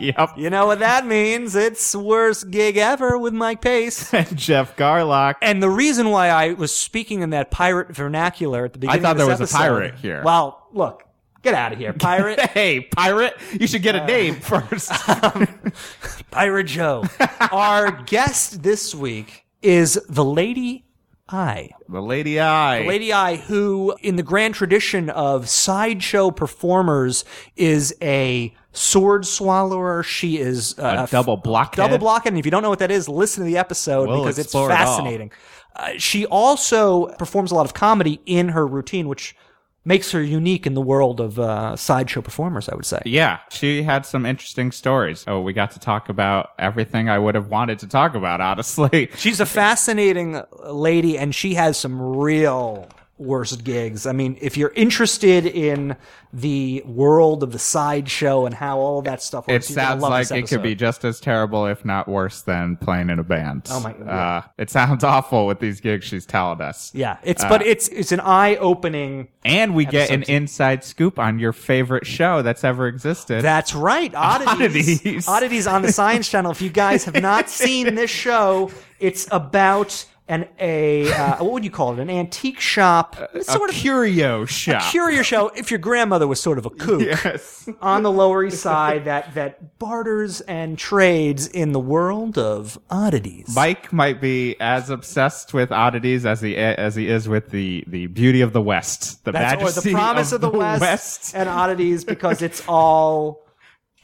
Yep. you know what that means? It's worst gig ever with Mike Pace. And Jeff Garlock. And the reason why I was speaking in that pirate vernacular at the beginning, I thought there was a pirate here. Well, look, get out of here, pirate, Hey, pirate! You should Uh, get a name first. pirate Joe. Our guest this week is the Lady I. the Lady Eye. The Lady I, who, in the grand tradition of sideshow performers, is a sword swallower. She is uh, a double block. double blockhead. And if you don't know what that is, listen to the episode We'll because it's explore it fascinating. Uh, she also performs a lot of comedy in her routine, which makes her unique in the world of uh, sideshow performers. I would say. Yeah, she had some interesting stories. Oh, we got to talk about everything I would have wanted to talk about, honestly. She's a fascinating lady, and she has some real worst gigs. I mean, if you're interested in the world of the sideshow and how all that stuff It works, you're sounds love like this it could be just as terrible, if not worse, than playing in a band. Oh my- yeah. Uh, it sounds awful with these gigs she's telling us. Yeah, it's but it's it's an eye opening. And we get an two. inside scoop on your favorite show that's ever existed. That's right, oddities. Oddities. Oddities on the Science Channel. If you guys have not seen this show, it's about an a uh, what would you call it? An antique shop, It's a sort of curio shop. A curio show. If your grandmother was sort of a kook. yes. on the Lower East Side that that barters and trades in the world of oddities. Mike might be as obsessed with oddities as he as he is with the the beauty of the West, the That's or the promise of, the, West, and oddities because it's all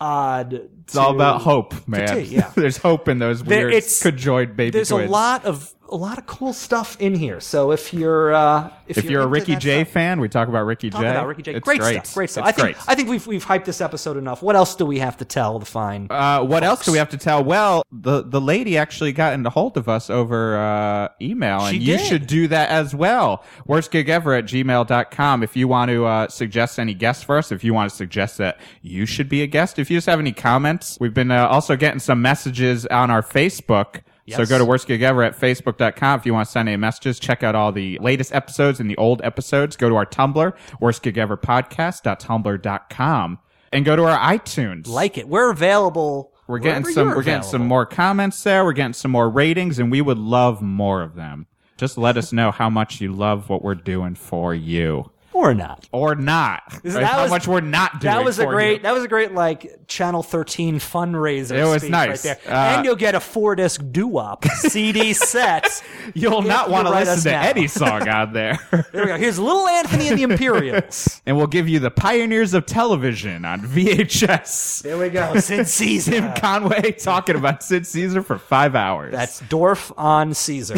odd. It's all about hope, man. tea, yeah. There's hope in those There- weird it's- conjoined baby There's twins. a lot of a lot of cool stuff in here. So if you're uh, if, If you're a Ricky Jay stuff- fan, we talk about Ricky Talk J. about Ricky Jay. It's great, great stuff. Great stuff. It's I think great. I think we've we've hyped this episode enough. What else do we have to tell the fine? Uh, what else do we have to tell? Well, the the lady actually got into hold of us over uh, email, and She you did. should do that as well. Worst gig ever at gmail.com. If you want to uh, suggest any guests for us, if you want to suggest that you should be a guest, if you just have any comments, we've been uh, also getting some messages on our Facebook. So go to worst gig ever at facebook.com if you want to send any messages. Check out all the latest episodes and the old episodes. Go to our Tumblr, worst gig ever podcast.tumblr.com. And go to our iTunes. like it. We're available. We're getting some. We're getting some more comments there. We're getting some more ratings, and we would love more of them. Just let us know how much you love what we're doing for you, or not. or not. This- Or that how was- much we're not doing. That was a for great. you. That was a great like Channel 13 fundraiser. It was nice. right there. Uh, and you'll get a four disc doo wop CD set. You'll not want to listen to now. any song on there. There we go. Here's Little Anthony and the Imperials. and we'll give you the pioneers of television on VHS. there we go. Sid Caesar. Tim Conway talking about Sid Caesar for five hours. That's Dorf on Caesar.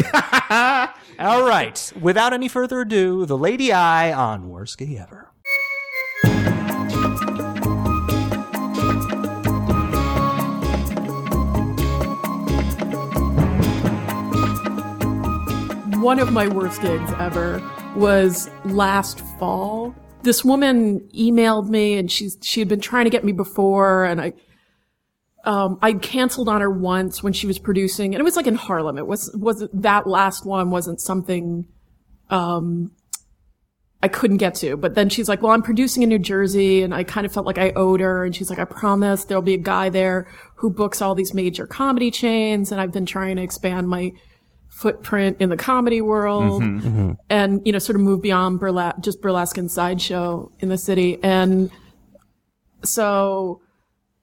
All right. Without any further ado, the Lady Eye on Worst Gig Ever. one of my worst gigs ever was last fall. This woman emailed me and she's she had been trying to get me before and I um I canceled on her once when she was producing and it was like in Harlem. It was was that last one wasn't something um I couldn't get to. But then she's like, "Well, I'm producing in New Jersey," and I kind of felt like I owed her. And she's like, "I promise there'll be a guy there who books all these major comedy chains, and I've been trying to expand my footprint in the comedy world, and you know, sort of move beyond burlesque, just burlesque and sideshow in the city." And so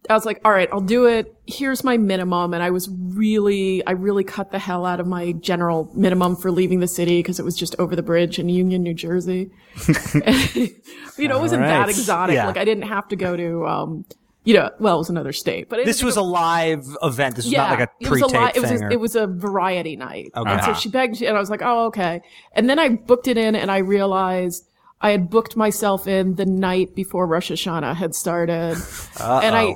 I was like, all right, I'll do it. Here's my minimum. And I was really, I really cut the hell out of my general minimum for leaving the city because it was just over the bridge in Union, New Jersey. you know, it wasn't that exotic. Yeah. Like I didn't have to go to, um, you know, well, it was another state, but This was a live event. This was not like a it was a pre-tape it was thing. a, or- it was a variety night. Okay. And so she begged, and I was like, oh, okay. And then I booked it in, and I realized I had booked myself in the night before Rosh Hashanah had started, and I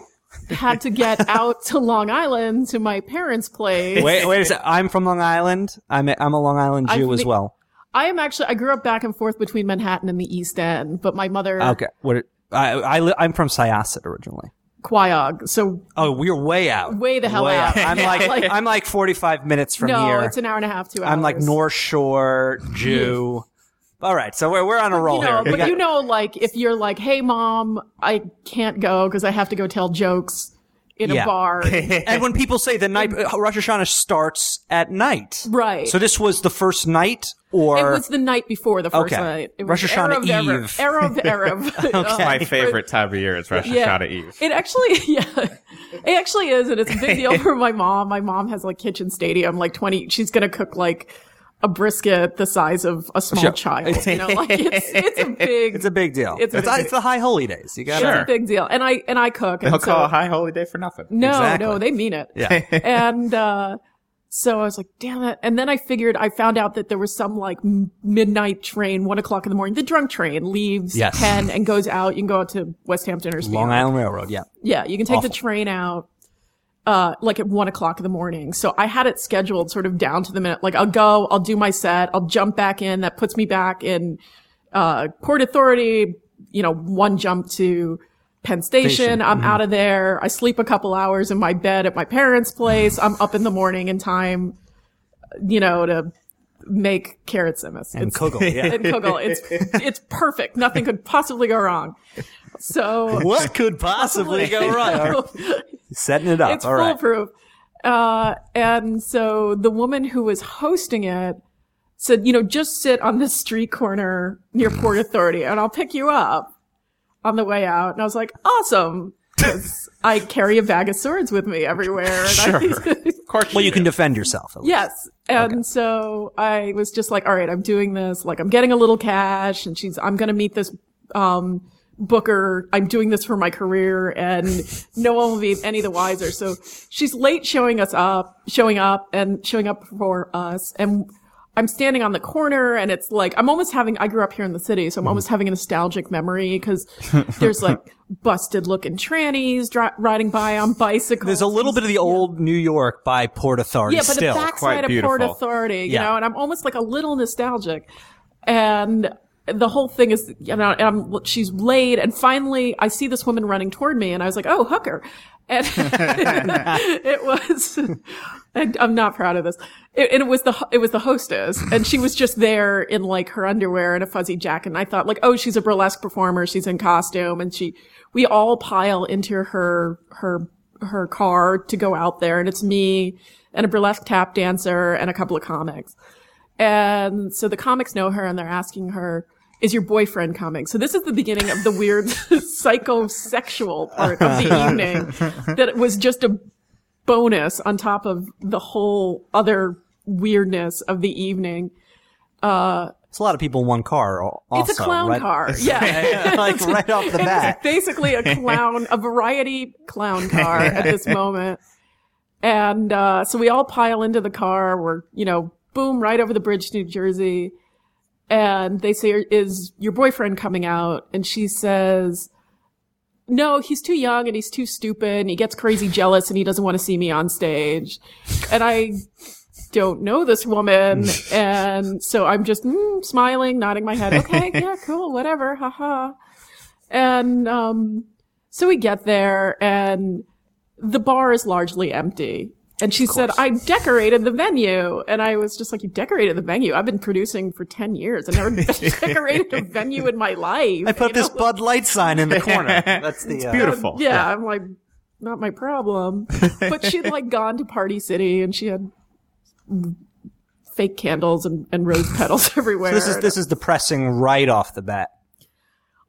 had to get out to Long Island to my parents' place. Wait, wait a second. I'm from Long Island. I'm a, I'm a Long Island Jew as well. I am actually I grew up back and forth between Manhattan and the East End, but my mother Okay. What? I, I I'm from Syosset originally. Quogue, so Oh, we're way out. Way the hell way out. I'm like, Like- I'm like 45 minutes from no, here. No, it's an hour and a half, two hours. I'm like North Shore Jew. All right, so we're we're on a roll you know, here. But got- you know, like if you're like, "Hey, mom, I can't go because I have to go tell jokes in Yeah. a bar." and when people say the night uh, Rosh Hashanah starts at night, Right. So this was the first night, or it was the night before the first Okay. night. It Rosh Hashanah Erev, Eve. Erev, Erev, Erev. My favorite time of year is Rosh Yeah. Hashanah Eve. It actually, yeah, it actually is, and it's a big deal for my mom. My mom has like kitchen stadium, like twenty. She's gonna cook like a brisket the size of a small Sure. child. You know, like it's it's a big it's a big deal. It's It's, a big- it's the high holy days. You got it's Sure. a big deal. And I and I cook. They'll so, call a high holy day for nothing. no, Exactly. no, they mean it. Yeah. and uh, so I was like, damn it. And then I figured, I found out that there was some like midnight train, one o'clock in the morning. The drunk train leaves Yes. 10 and goes out. You can go out to West Hampton or Long Island Railroad. Yeah. Yeah, you can take Awful. the train out. Uh, like at one o'clock in the morning. So I had it scheduled sort of down to the minute. Like I'll go, I'll do my set, I'll jump back in. That puts me back in, uh, Port Authority, you know, one jump to Penn Station. Station, I'm out of there. I sleep a couple hours in my bed at my parents' place. I'm up in the morning in time, you know, to make carrot tzimmes. And It's- Kugel. Yeah. and Kugel. It's, it's perfect. Nothing could possibly go wrong. So what could possibly go wrong? Setting it up. it's All right. foolproof. Uh, and so the woman who was hosting it said, you know, just sit on this street corner near Port Authority and I'll pick you up on the way out. And I was like, awesome. 'Cause I carry a bag of swords with me everywhere. And I, Of course. Well, you can defend yourself. at least. Yes. And so I was just like, all right, I'm doing this. Like, I'm getting a little cash and she's, I'm going to meet this, um, booker. I'm doing this for my career and no one will be any the wiser. So she's late showing us up, showing up and showing up for us. And I'm standing on the corner and it's like, I'm almost having, I grew up here in the city, so I'm mm-hmm. almost having a nostalgic memory because there's like busted looking trannies dri- riding by on bicycles. There's a little bit of the old New York by Port Authority Yeah, but still. the backside quite of Port. Authority, you Yeah. know, and I'm almost like a little nostalgic. And the whole thing is, you know, and I'm, she's late, and finally I see this woman running toward me, and I was like, oh, hooker. And it was, and I'm not proud of this. It, and it was the, it was the hostess, and she was just there in like her underwear and a fuzzy jacket. And I thought like, oh, she's a burlesque performer. She's in costume, and she, we all pile into her, her, her car to go out there, and it's me and a burlesque tap dancer and a couple of comics. And so the comics know her and they're asking her, is your boyfriend coming? So this is the beginning of the weird psychosexual part of the evening that was just a bonus on top of the whole other weirdness of the evening. It's a lot of people in one car. al- Also, it's a clown right? car. Yeah. like right off the bat. is basically a clown, a variety clown car at this moment. And uh, so we all pile into the car. We're, you know, boom, right over the bridge to New Jersey. And they say, Is your boyfriend coming out? And she says, No, he's too young and he's too stupid and he gets crazy jealous and he doesn't want to see me on stage. And I don't know this woman. and so I'm just mm, smiling, nodding my head. Okay, yeah, cool, whatever, haha. And um, so we get there, and the bar is largely empty. And she said, I decorated the venue. And I was just like, You decorated the venue? I've been producing for 10 years. I've never decorated a venue in my life. I put you this know? Bud Light sign in the corner. That's the uh, Beautiful. Yeah, I'm like, not my problem. but she'd like gone to Party City and she had fake candles and, and rose petals everywhere. This is this is depressing right off the bat.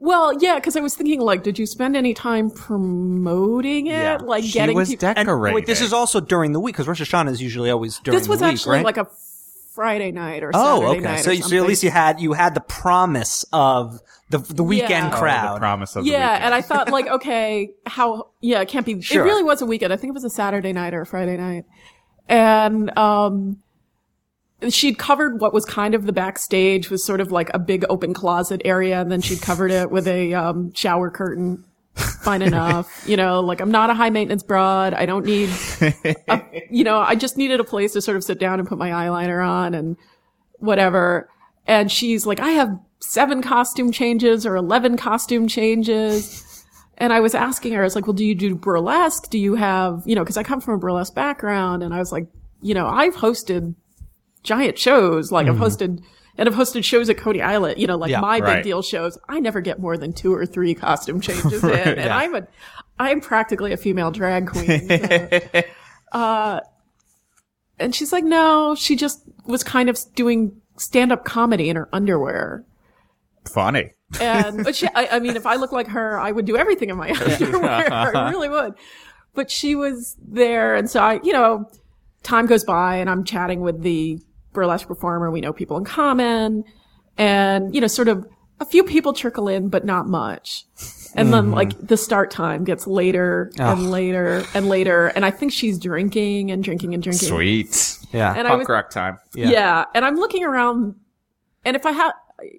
Well, yeah, because I was thinking, like, did you spend any time promoting it? Yeah. Like She getting was people. And decorated. wait, this is also during the week because Rosh Hashanah is usually always during the city. This was the week, actually right? like a Friday night or Oh, Saturday okay. night. So, or so at least you had you had the promise of the the weekend Yeah. Oh, the promise of the yeah, weekend. and I thought like, okay, how? Yeah, it can't be. Sure. It really was a weekend. I think it was a Saturday night or a Friday night, and um, she'd covered what was kind of the backstage was sort of like a big open closet area, and then she'd covered it with a um, shower curtain. Fine enough, you know. Like I'm not a high maintenance broad. I don't need, a, you know. I just needed a place to sort of sit down and put my eyeliner on and whatever. And she's like, I have seven costume changes or 11 costume changes. And I was asking her, I was like, well, do you do burlesque? Do you have, you know, cause I come from a burlesque background and I was like, you know, I've hosted giant shows. Like I've hosted, and I've hosted shows at Coney Island, you know, like Yeah, my big deal shows. I never get more than two or three costume changes in. And I'm a, I'm practically a female drag queen. so- uh, and she's like, no, she just was kind of doing stand up comedy in her underwear. Funny. And, but she, I, I mean, if I looked like her, I would do everything in my underwear. I really would. But she was there. And so I, you know, time goes by and I'm chatting with the burlesque performer. We know people in common and, you know, sort of a few people trickle in, but not much. And then mm-hmm. like the start time gets later and later and later. And I think she's drinking and drinking and drinking. Sweet. Yeah. And I Punk was, rock time. Yeah. yeah. And I'm looking around and if I have,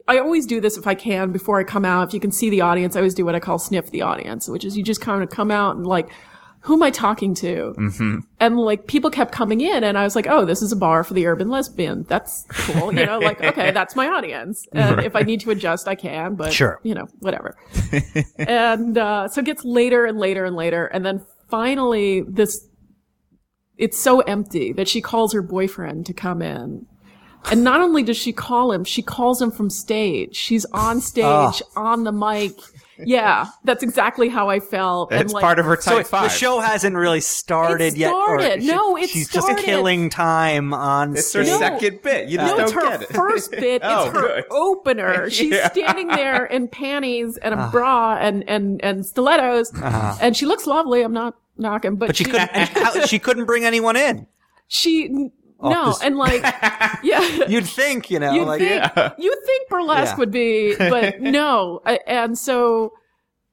I always do this if I can before I come out. If you can see the audience, I always do what I call sniff the audience, which is you just kind of come out and like, who am I talking to? Mm-hmm. And like people kept coming in and I was like, oh, this is a bar for the urban lesbian. That's cool. You know, like, okay, that's my audience. And if I need to adjust, I can, but Sure. you know, whatever. and, uh, so it gets later and later and later. And then finally this, it's so empty that she calls her boyfriend to come in. And not only does she call him, she calls him from stage. She's on stage, on the mic. Yeah, that's exactly how I felt. It's and like, part of her So type the show hasn't really started It yet. or started. she- No, it she's started. just killing time on It's her stage. No. second bit. You just No, don't her get it. first bit. Oh, it's her good. opener. She's Yeah. standing there in panties and a Ah. bra and, and, and stilettos. And she looks lovely. I'm not knocking, but. But she couldn't. she couldn't bring anyone in. she, no. this- And like, yeah. You'd think, you know, like You'd like think you think burlesque Yeah. would be, but no. And so,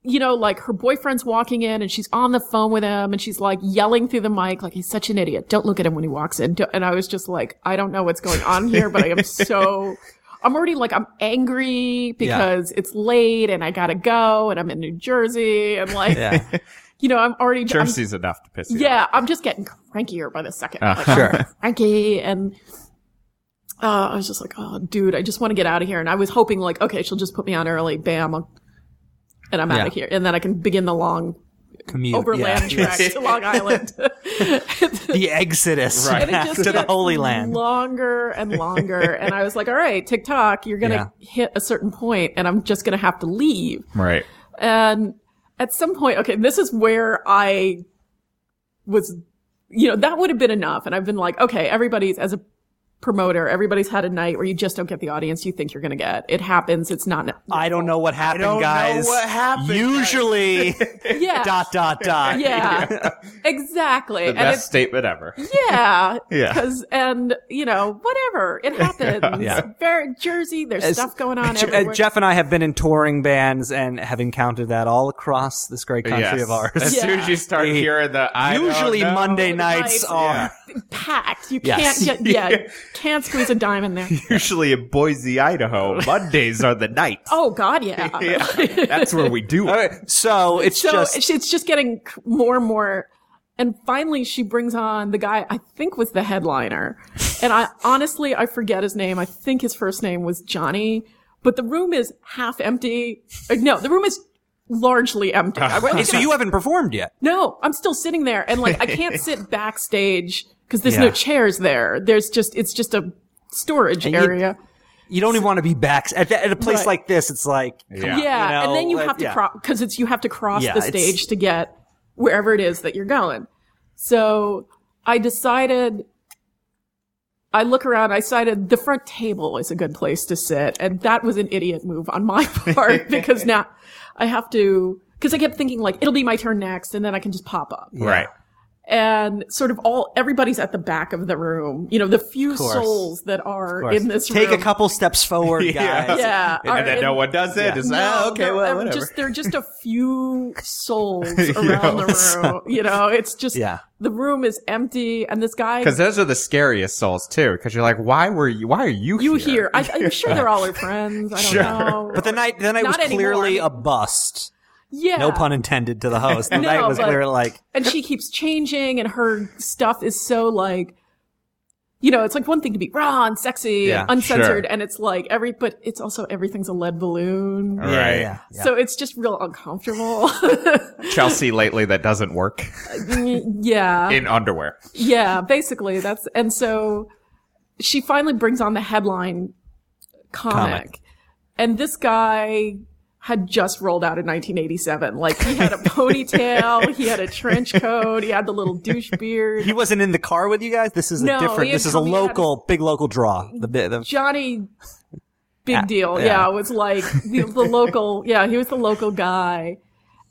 you know, like her boyfriend's walking in and she's on the phone with him and she's like yelling through the mic like he's such an idiot. Don't look at him when he walks in. And I was just like, I don't know what's going on here, but I am so. I'm already like I'm angry because it's late and I gotta go and I'm in New Jersey and like yeah. You know I'm already I'm- Jersey's enough to piss you off. yeah, I'm just getting crankier by the second. Uh, Like, Sure. I'm cranky and uh, I was just like, oh, dude, I just want to get out of here. And I was hoping like, okay, she'll just put me on early, bam, I'll, and I'm out Yeah. of here, and then I can begin the long Commute. overland yeah. trek to Long Island. The Exodus Right. and it just to the Holy Land. longer and longer. and I was like, all right, TikTok, you're gonna hit a certain point, and I'm just gonna have to leave. Right. And at some point, okay, this is where I was, you know, that would have been enough. And I've been like, okay, everybody's, as a promoter, everybody's had a night where you just don't get the audience you think you're going to get. It happens. It's not, I don't know what happened, don't know guys. what happened, Usually, yeah. dot dot dot. yeah, exactly. The and best it's, statement ever. yeah, Yeah. Cause, and, you know, whatever. It happens. Yeah. Very Jersey. There's As- stuff going on Je- uh, everywhere. Jeff and I have been in touring bands and have encountered that all across this great country Yes. of ours. As Yeah. soon as you start Hey, hearing the I don't Usually know. Monday nights Nights. are. packed. You Yes. can't get, yeah, can't squeeze a dime in there. Usually in Boise, Idaho, Mondays are the night. Oh God, yeah. Yeah, that's where we do it. All right, so it's so just it's- it's just getting more and more. And finally, she brings on the guy I think was the headliner, and I honestly I forget his name. I think his first name was Johnny, but the room is half empty. Uh, No, the room is largely empty. I went- Hey, so you haven't performed yet. no, I'm still sitting there, and like I can't sit backstage because there's no chairs there. There's just it's just a storage you- area. You don't even want to be back at, at a place Right. like this. It's like, Yeah. Yeah, you know, and then you have to yeah. cross because it's you have to cross Yeah, the stage to get wherever it is that you're going. So I decided. I look around. I decided the front table is a good place to sit, and that was an idiot move on my part because now I have to. Because I kept thinking like it'll be my turn next, and then I can just pop up. Right. And sort of all everybody's at the back of the room. You know, the few souls that are in this Take room. a couple steps forward, guys. Yeah. yeah, and, are- then no one does it. Yeah. It's no, like, oh, okay, they're- well, whatever. Just, they're just a few souls around Yes. the room. You know, it's just Yeah. the room is empty, and this guy. Because those are the scariest souls too. Because you're like, why were you? Why are you here? you here? hear? I, I'm sure they're all her friends. I don't Sure. know. But the night, the night was Not anymore. clearly a bust. Yeah, No pun intended to the host. The No, night was but- clearly like, and she keeps changing, and her stuff is so like. You know, it's like one thing to be raw and sexy Yeah, and uncensored, sure. and it's like every, but it's also everything's a lead balloon. All yeah, right. yeah, yeah. So it's just real uncomfortable. Chelsea lately that doesn't work yeah. in underwear. Yeah, basically that's and so she finally brings on the headline comic. Comic. And this guy had just rolled out in 1987. Like he had a ponytail, he had a trench coat, he had the little douche beard. he wasn't in the car with you guys. This is a different. This is a come- he had- local, big local draw. The bit. The, Johnny Big ah, Deal, yeah. yeah, was like the, the local, yeah, he was the local guy.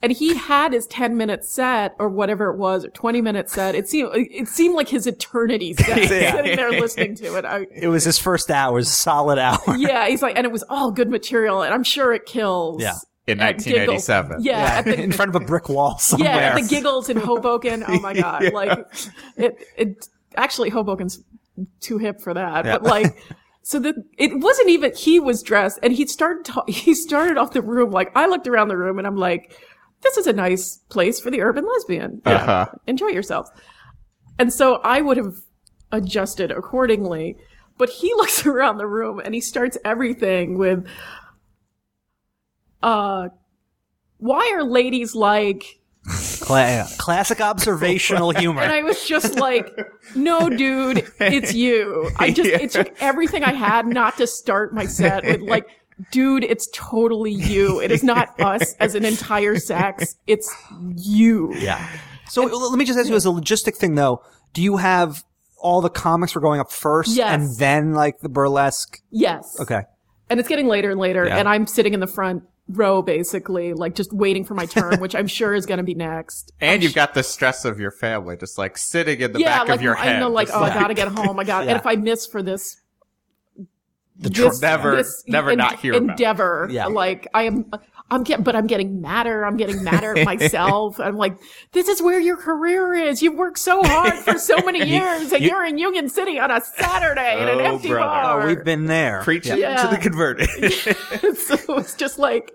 And he had his 10 minute set or whatever it was, or 20 minute set. It seemed, it seemed like his eternity set, Yeah. sitting there listening to it. I, it was his first hour. It was solid hour. yeah, he's like, and it was all good material, and I'm sure it kills. Yeah. In at Giggles. 1987. Yeah, at the, in front of a brick wall somewhere. yeah, at the giggles in Hoboken. Oh my god, like it. It actually Hoboken's too hip for that, Yeah. but like. So that it wasn't even he was dressed, and he started. Ta- he started off the room like I looked around the room, and I'm like, "This is a nice place for the urban lesbian. Yeah, Uh-huh. enjoy yourself. And so I would have adjusted accordingly. But he looks around the room and he starts everything with, uh, why are ladies like, Cla- classic observational humor. and I was just like, no, dude, it's you. I just, it took everything I had not to start my set with like, dude, it's totally you. It is not us as an entire sex. It's you. Yeah. So l- let me just ask you as a logistic thing though. Do you have all the comics were going up first Yes. and then like the burlesque? Yes. Okay. and it's getting later and later Yeah. and i'm sitting in the front row basically like just waiting for my turn which i'm sure is going to be next And you've got the stress of your family just like sitting in the yeah back like of your head. i know like just oh i gotta get home i got Yeah. and if i miss for this The this, Never- this never not hear about endeavor Yeah. like i am i'm getting but i'm getting madder i'm getting madder at myself i'm like this is where your career is you've worked so hard for so many years and you- you, are in union city on a saturday in an Oh, empty brother. bar Oh, we've been there. Preaching Yeah. to the converted. so it's just like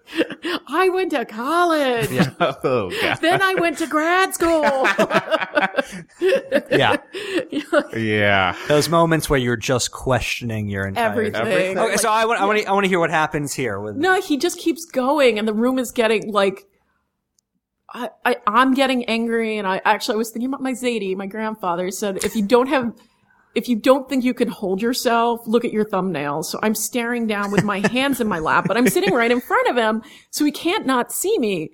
i went to college oh, God. then I went to grad school. Yeah. Yeah. Those moments where you're just questioning your entire Everything. Everything. Okay, so I want I want to I want to hear what happens here with no, he just keeps going, and the room is getting like. I, I I'm getting angry, and I actually I was thinking about my Zadie. My grandfather said, if you don't have, if you don't think you can hold yourself, look at your thumbnails. So I'm staring down with my hands in my lap, but I'm sitting right in front of him, so he can't not see me.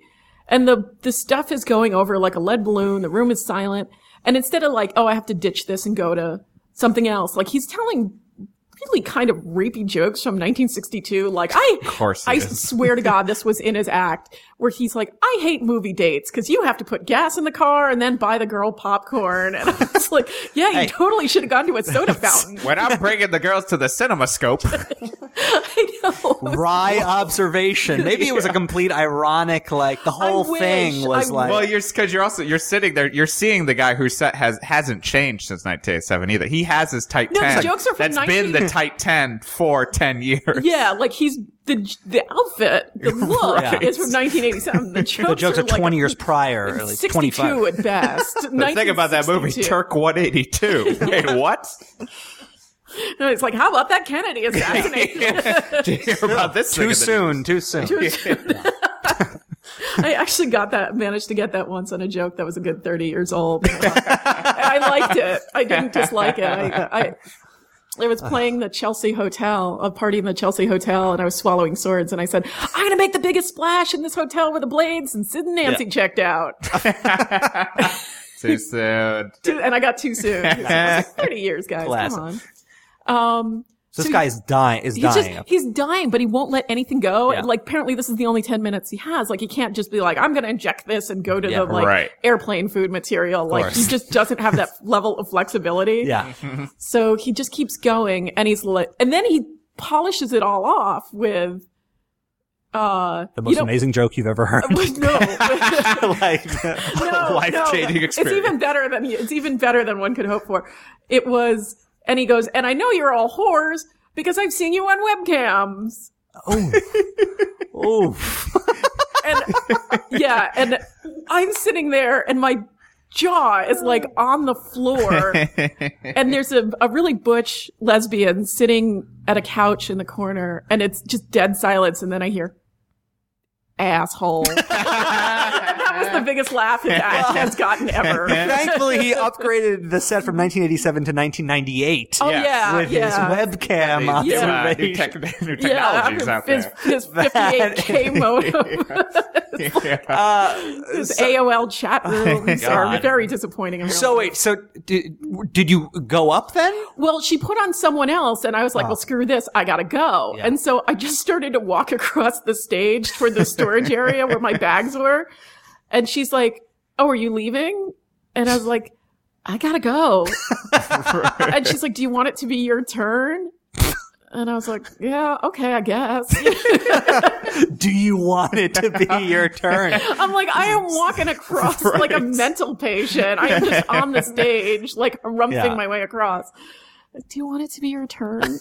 And the the stuff is going over like a lead balloon. The room is silent, and instead of like, oh, I have to ditch this and go to something else, like he's telling really kind of rapey jokes from 1962. Like I, I is. swear to God, this was in his act where he's like, I hate movie dates because you have to put gas in the car and then buy the girl popcorn. And I was like, yeah, you totally should have gone to a soda fountain. When I'm bringing the girls to the cinema scope, I know. wry observation. Maybe it was a complete ironic like the whole wish, thing was I like well, you're because you're also you're sitting there, you're seeing the guy who set has hasn't changed since 1987 either. He has his tight No, his ten. jokes are from That's been the tight ten for ten years. Yeah, like he's the the outfit, the look Right. is from 1987. The jokes, the jokes are like 20 years prior, or like 62 25. at best. The thing about that movie, Turk 182. Wait, what? No, It's like, how about that Kennedy assassination? Did you hear about this? Too in the- soon, too soon. I actually got that, managed to get that once on a joke that was a good 30 years old. I liked it. I didn't dislike it. I, I, I was playing the Chelsea Hotel, a party in the Chelsea Hotel, and I was swallowing swords, and I said, I'm gonna make the biggest splash in this hotel with the blades, and Sid and Nancy checked out. Too soon. And I got too soon. 30 years, guys. Classic. Come on. Um, So this guy is dying. Is He's dying. just he's dying, but he won't let anything go. Yeah. Like apparently this is the only ten minutes he has. Like he can't just be like, I'm gonna inject this and go to Yeah, the like right. airplane food material. Like he just doesn't have that level of flexibility. yeah. So he just keeps going and he's like and then he polishes it all off with uh The you most know- amazing joke you've ever heard. no, like, no, Life-changing no. experience. It's even better than it's even better than one could hope for. It was, and he goes, and I know you're all whores because I've seen you on webcams. oh, And yeah, and I'm sitting there, and my jaw is like on the floor, and there's a, a really butch lesbian sitting at a couch in the corner, and it's just dead silence, and then I hear asshole. that was the biggest laugh his ass has gotten ever. thankfully he upgraded the set from 1987 to 1998 Oh Yes. yeah, with yeah. his webcam New, uh, new, observation. tech- new yeah, technologies out his, there. his 58k modem, Uh, his AOL chat rooms are very disappointing. in so wait, so did, did you go up then? well, she put on someone else, and I was like, "Well, screw this, I gotta go." Yeah. And so I just started to walk across the stage toward the storage area where my bags were, and she's like, "Oh, are you leaving?" And I was like, "I gotta go." and she's like, "Do you want it to be your turn?" And I was like, "Yeah, okay, I guess." Do you want it to be your turn? I'm like, I am walking across like a mental patient. I am just on the stage, like rumping Yeah. my way across. Do you want it to be your turn?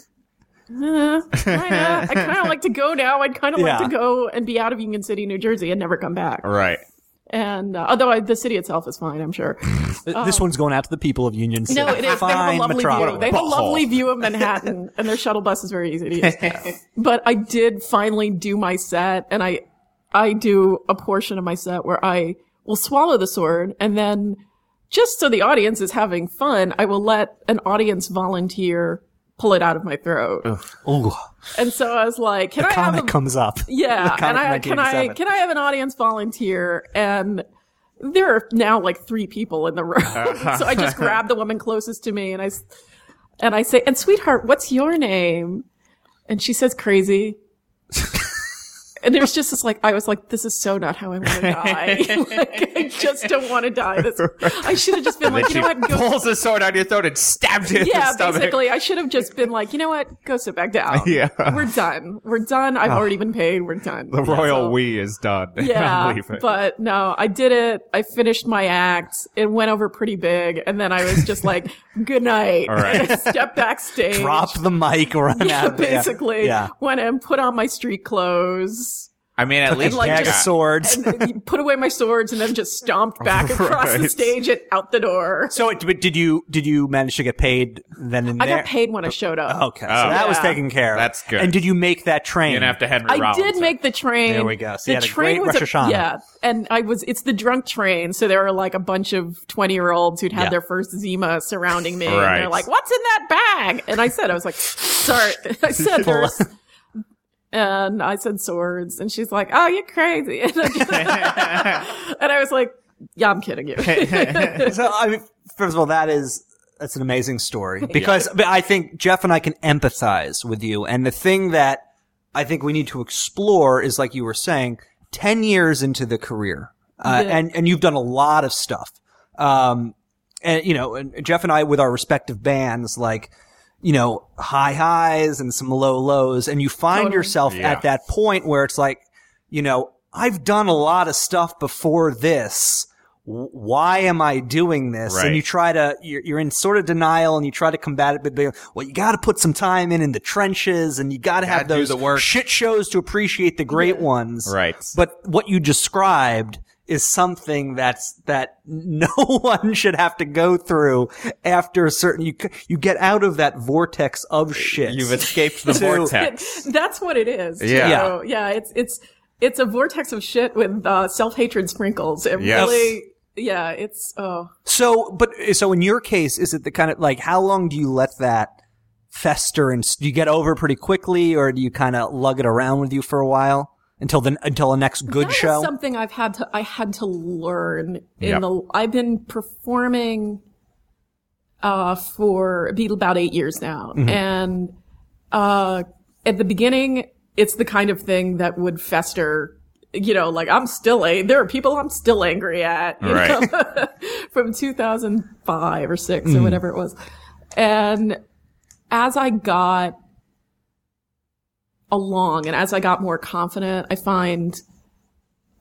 Uh. I kind of like to go now. I'd kind of Yeah. like to go and be out of Union City, New Jersey, and never come back. Right. And uh, although I, the city itself is fine, I'm sure. this one's going out to the people of Union City. No, it is. They have a lovely metropolis. view. They have a lovely view of Manhattan, and their shuttle bus is very easy to use. but I did finally do my set, and I, I do a portion of my set where I will swallow the sword, and then just so the audience is having fun, I will let an audience volunteer pull it out of my throat. Ooh, And so I was like, "Can I have a comes up. yeah, The comic and I can I can I have an audience volunteer and there are now like three people in the room. so I just grab the woman closest to me and I and I say, "And sweetheart, what's your name?" And she says crazy. And there's just this like I was like, this is so not how I want to die. like I just don't want to die. This I should have just been like, you know what, go Pulls the sword out of your throat and stabs you in yeah, the stomach. basically, I should have just been like, you know what? Go sit back down. Yeah. we're done. We're done. I've ah. already been paid. We're done. the royal So- we is done. Yeah, but no, I did it. I finished my act. It went over pretty big, and then I was just like, "Good night." All right. And I stepped backstage. Drop the mic, run Yeah, out. Yeah. basically. Yeah. Went and put on my street clothes. I mean, at least like, just- swords. And put away my swords and then just stomped back across the stage and out the door. So, it- but did you did you manage to get paid then and I there? got paid when I showed up. Okay, so oh. that was taken care of. That's good. And did you make that train? you're gonna have to Henry I Rollins did make the train. There we go. So the you had a train great was Rosh Hashanah. yeah, and I was. It's the drunk train, so there were like a bunch of twenty year olds who'd had Yeah. their first Zima surrounding me, and they're like, "What's in that bag?" And I said, "I was like, sorry." I said, "There's." And I said swords, and she's like, "Oh, you're crazy," and I, just- and I was like, "Yeah, I'm kidding you." so I mean, first of all, that is that's an amazing story because but I think Jeff and I can empathize with you. And the thing that I think we need to explore is, like you were saying, ten years into the career, uh, Yeah. and and you've done a lot of stuff. Um, and you know, and Jeff and I with our respective bands, like you know, high highs and some low lows, and you find Totally. yourself Yeah. at that point where it's like, you know, I've done a lot of stuff before this. Why am I doing this? Right. And you try to, you're, you're in sort of denial and you try to combat it, but they- well, you got to put some time in in the trenches and you got to have those work. shit shows to appreciate the great ones. Right. But what you described is something that's that no one should have to go through after a certain you you get out of that vortex of shit. You've escaped the To- vortex. That's what it is. Yeah. So, yeah. It's it's it's a vortex of shit with uh, self hatred sprinkles. It Yes. really. Yeah. It's oh. So, but so in your case, is it the kind of like how long do you let that fester and do you get over pretty quickly, or do you kind of lug it around with you for a while until the until the next good That is show? something I've had to I had to learn in Yep. the I've been performing uh for about eight years now Mm-hmm. and uh, at the beginning, it's the kind of thing that would fester. You know, like I'm still a. There are people I'm still angry at. you Right. know, from 2005 or six or whatever it was, and as I got along and as I got more confident, I find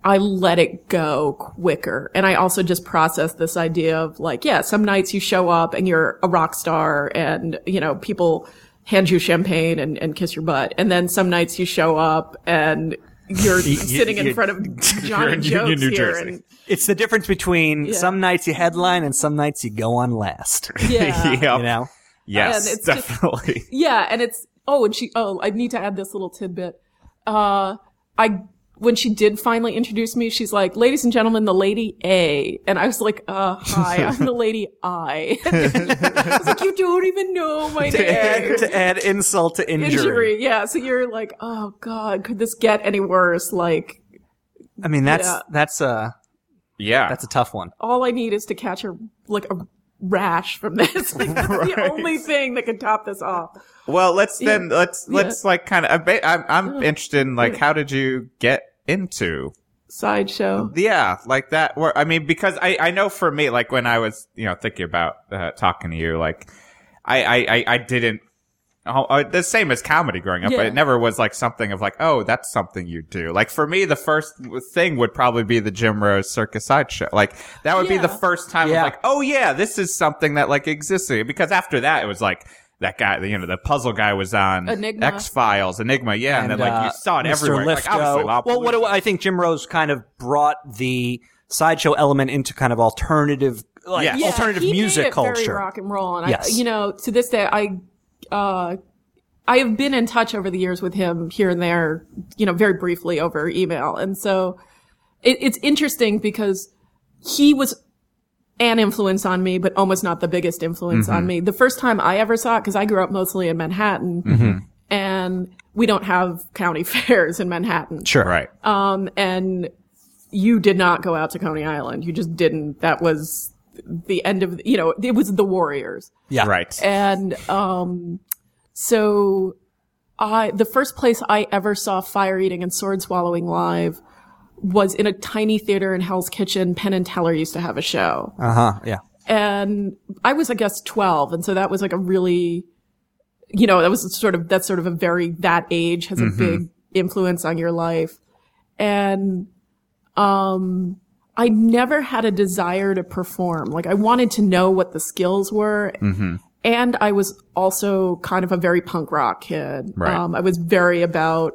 I let it go quicker. And I also just process this idea of like, yeah, some nights you show up and you're a rock star and, you know, people hand you champagne and, and kiss your butt. And then some nights you show up and you're sitting in front of Johnny in Jokes New here. Jersey. And, It's the difference between some nights you headline and some nights you go on last. yeah. Yep. You know? Yes, And it's just- definitely. Yeah, and it's oh, and she oh, I need to add this little tidbit. Uh, I when she did finally introduce me, she's like, "Ladies and gentlemen, the lady A," and I was like, "Uh, hi, I'm the lady I." I was like, "You don't even know my to, name." add, to add insult to injury. Injury, yeah. So you're like, "Oh God, could this get any worse?" Like, I mean, that's Yeah. that's a Yeah. that's a tough one. all I need is to catch a like a rash from this. Like, that's the only thing that can top this off. Well, let's then let's let's like kind of. I'm I'm interested in like how did you get into Sideshow. yeah like that? Where I mean, because I I know for me like when I was you know thinking about uh, talking to you like I I I, I didn't. Oh, uh, the same as comedy growing up, but it never was like something of like, oh, that's something you do. Like for me, the first thing would probably be the Jim Rose Circus Sideshow. Like that would be the first time Yeah. like, oh yeah, this is something that like exists. Because after that, it was like that guy, you know, the puzzle guy was on X Files, Enigma, yeah, and, then like uh, you saw it Mr. everywhere. Like, Lifto. well, what do, I think Jim Rose kind of brought the sideshow element into kind of alternative, like Yes. Yeah, alternative he made music it Very culture. rock and roll, and Yes. I, you know, to this day, I, uh, I have been in touch over the years with him here and there, you know, very briefly over email, and so it, it's interesting because he was an influence on me, but almost not the biggest influence on me. The first time I ever saw it, because I grew up mostly in Manhattan, and we don't have county fairs in Manhattan. Sure. right. Um, and you did not go out to Coney Island. You just didn't. That was the end of, you know, it was the Warriors. Yeah. Right. And, um, so I, the first place I ever saw fire eating and sword swallowing live was in a tiny theater in Hell's Kitchen. Penn and Teller used to have a show Uh huh. Yeah. and I was, I guess, 12. And so that was like a really, you know, that was sort of, that's sort of a very, that age has a big influence on your life. And, um, I never had a desire to perform. Like I wanted to know what the skills were. And I was also kind of a very punk rock kid. Right. Um, I was very about,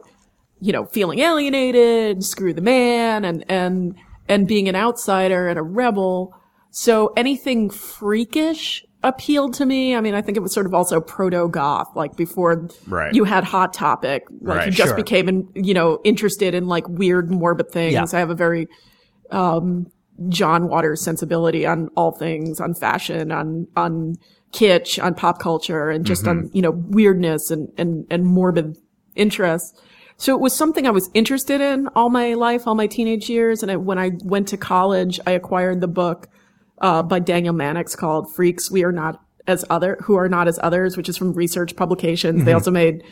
you know, feeling alienated, screw the man, and, and, and being an outsider and a rebel. So anything freakish appealed to me. I mean, I think it was sort of also proto goth, like before Right. you had Hot Topic. Like Right, you just sure. became, in, you know, interested in like weird, morbid things. Yeah. I have a very, um, John Waters sensibility on all things, on fashion, on, on kitsch, on pop culture, and just on, you know, weirdness and, and, and morbid interests. So it was something I was interested in all my life, all my teenage years. And I, when I went to college, I acquired the book, uh, by Daniel Mannix called Freaks We Are Not as Other, Who Are Not as Others, which is from RE/Search Publications. They also made,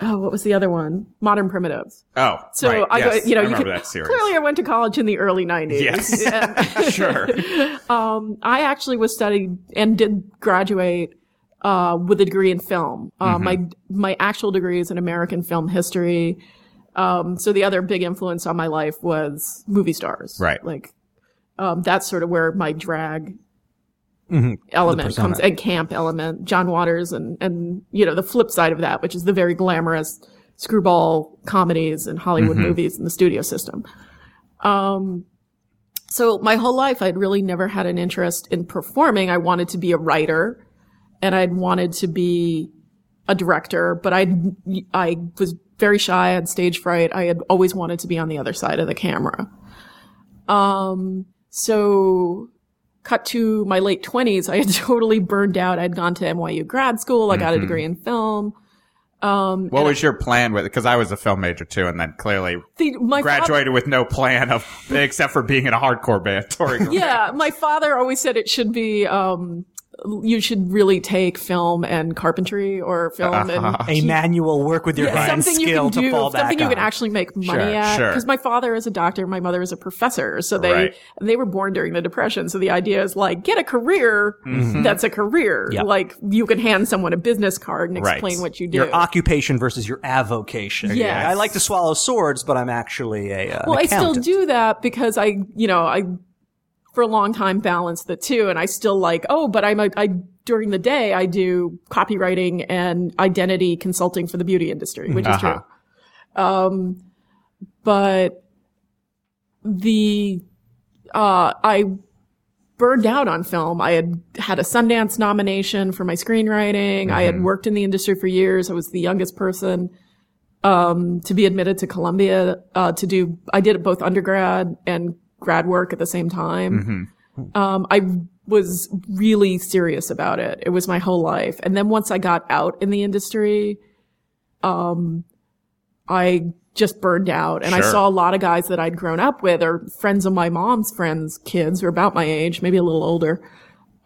oh, what was the other one? Modern Primitives. Oh, So right. I, yes. go, you know, I you could, that series. clearly I went to college in the early nineties. Yes. Sure. I actually was studied and did graduate uh, with a degree in film. Uh, Mm-hmm. My my actual degree is in American film history. Um, so the other big influence on my life was movie stars. Right. Like um, that's sort of where my drag Mm-hmm. element comes and camp element. John Waters and and you know the flip side of that, which is the very glamorous screwball comedies and Hollywood Mm-hmm. movies in the studio system. Um, so my whole life, I'd really never had an interest in performing. I wanted to be a writer and I'd wanted to be a director, but I, I was very shy. I had stage fright. I had always wanted to be on the other side of the camera. Um, so cut to my late twenties, I had totally burned out. I'd gone to NYU grad school. I got a degree in film. Um, What was your plan with? Because I was a film major too, and then clearly the, my father- graduated with no plan of except for being in a hardcore band touring. yeah, my father always said it should be um you should really take film and carpentry or film Uh-huh. and A manual work with your yeah, hands something you skill can to do, fall back something you on. can actually make money Sure, at. sure. Because my father is a doctor, my mother is a professor, so they Right. they were born during the depression. So the idea is like get a career Mm-hmm. that's a career. Yep. Like you can hand someone a business card and Right. explain what you do. your occupation versus your avocation. Yes. I like to swallow swords, but I'm actually a uh, well, an I still do that because I, you know, I for a long time balanced the two, and I still like, oh, but I'm a, I during the day I do copywriting and identity consulting for the beauty industry, which is Uh-huh. true. Um, but the uh, I burned out on film. I had had a Sundance nomination for my screenwriting. I had worked in the industry for years. I was the youngest person um, to be admitted to Columbia uh, to do. I did both undergrad and grad work at the same time. Um, I was really serious about it. It was my whole life. And then once I got out in the industry, um, I just burned out and I saw a lot of guys that I'd grown up with or friends of my mom's friends, kids who are about my age, maybe a little older,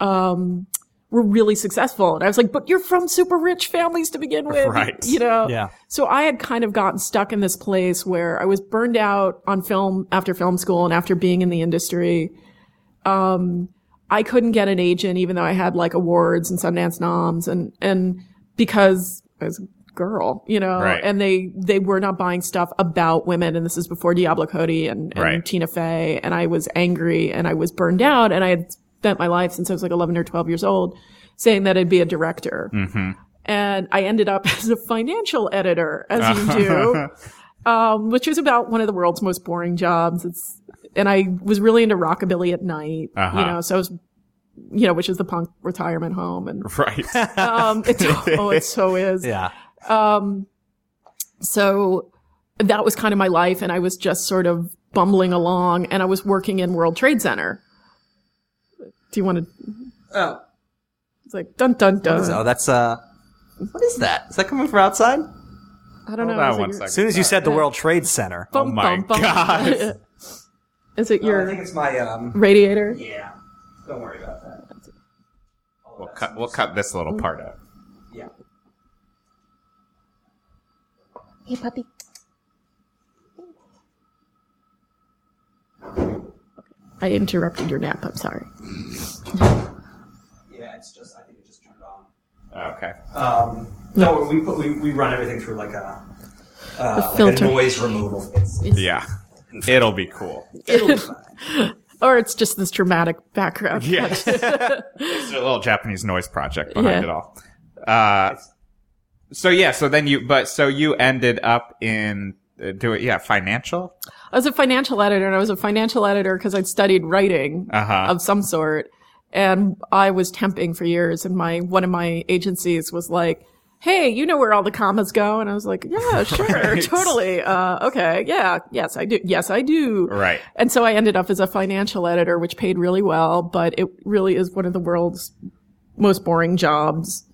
um, were really successful. And I was like, but you're from super rich families to begin with. Right. You know? Yeah. So I had kind of gotten stuck in this place where I was burned out on film after film school and after being in the industry. Um, I couldn't get an agent even though I had like awards and Sundance noms and, and because I was a girl, you know, Right. and they, they were not buying stuff about women. And this is before Diablo Cody and, and Right. Tina Fey. And I was angry and I was burned out and I had spent my life since I was like 11 or 12 years old saying that I'd be a director. And I ended up as a financial editor, as you do, um, which is about one of the world's most boring jobs. It's, and I was really into rockabilly at night, Uh-huh. you know, so I was, you know, which is the punk retirement home. And, Right. um, it's, oh, it so is. Yeah. So that was kind of my life. And I was just sort of bumbling along and I was working in World Trade Center. Do you want to? Oh. It's like dun dun dun. Oh, that's uh. What is that? Is that coming from outside? I don't know. Hold on Is it one your- second. As soon as you said the World Trade Center. Bum, Oh my bum, bum. God. Is it your I think it's my um. radiator? Yeah. Don't worry about that. We'll cut. We'll cut this little part out. Yeah. Hey, puppy. I interrupted your nap. I'm sorry. Yeah, it's just. I think it just turned on. Okay. Um, no, we put we, we run everything through like a, uh, like a filter. noise removal. It's, Yeah. It'll be cool. it'll be fine. Or it's just this dramatic background. Yeah. It's a little Japanese noise project behind Yeah. it all. Uh, so yeah, so then you, but so you ended up in uh, it yeah, financial? I was a financial editor, and I was a financial editor because I'd studied writing Uh-huh. of some sort, and I was temping for years. And my one of my agencies was like, "Hey, you know where all the commas go?" And I was like, "Yeah, sure, Right. totally. Uh, okay, yeah, yes, I do. Yes, I do." Right. And so I ended up as a financial editor, which paid really well, but it really is one of the world's most boring jobs.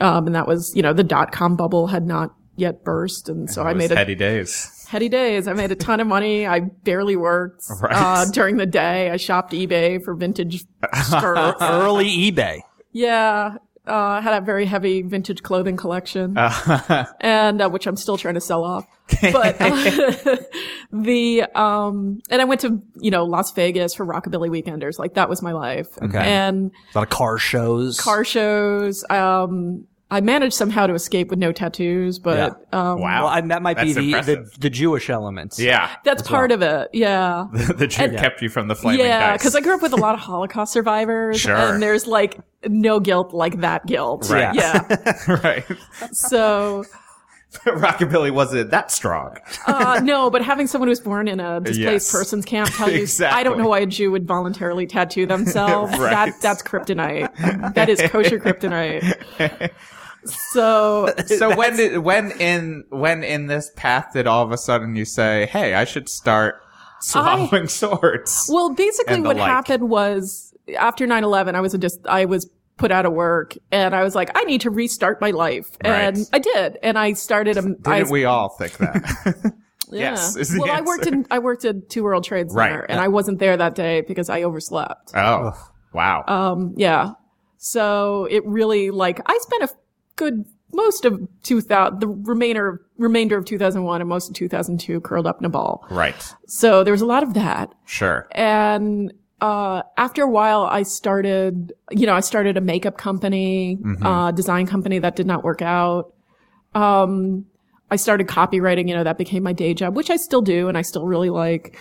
Um, and that was, you know, the dot com bubble had not yet burst. And so I made It was made a heady days. Heady days. I made a ton of money. I barely worked Right. uh, during the day. I shopped eBay for vintage skirts. Early eBay. yeah. Uh, I had a very heavy vintage clothing collection, and uh, which I'm still trying to sell off. But uh, the um, and I went to you know Las Vegas for Rockabilly Weekenders. Like that was my life. Okay. And A lot of car shows. car shows. Um, I managed somehow to escape with no tattoos, but um, Wow. Well, I, that might be the, the the Jewish elements. Yeah. that's part of it. Yeah. the Jew kept you from the flaming Yeah, because I grew up with a lot of Holocaust survivors, Sure. and there's like no guilt like that guilt. Right. Yeah. right. So Rockabilly wasn't that strong. uh, no, but having someone who's born in a displaced Yes. persons camp tell you, Exactly. I don't know why a Jew would voluntarily tattoo themselves. Right. That that's kryptonite. That is kosher kryptonite. So So when did when in when in this path did all of a sudden you say, "Hey, I should start swallowing swords"? Well, basically what like. happened was after 9/11 I was a just I was put out of work and I was like I need to restart my life. And Right. I did. And I started a I, Didn't we all think that? yeah. yes, well, I worked in I worked at Two World Trade Center Right. and I wasn't there that day because I overslept. oh, wow. Um yeah. So it really like I spent a good most of 2000 the remainder remainder of 2001 and most of 2002 curled up in a ball. Right. So there was a lot of that. Sure. And uh, after a while, I started, you know, I started a makeup company, uh, design company that did not work out. Um, I started copywriting, you know, that became my day job, which I still do and I still really like.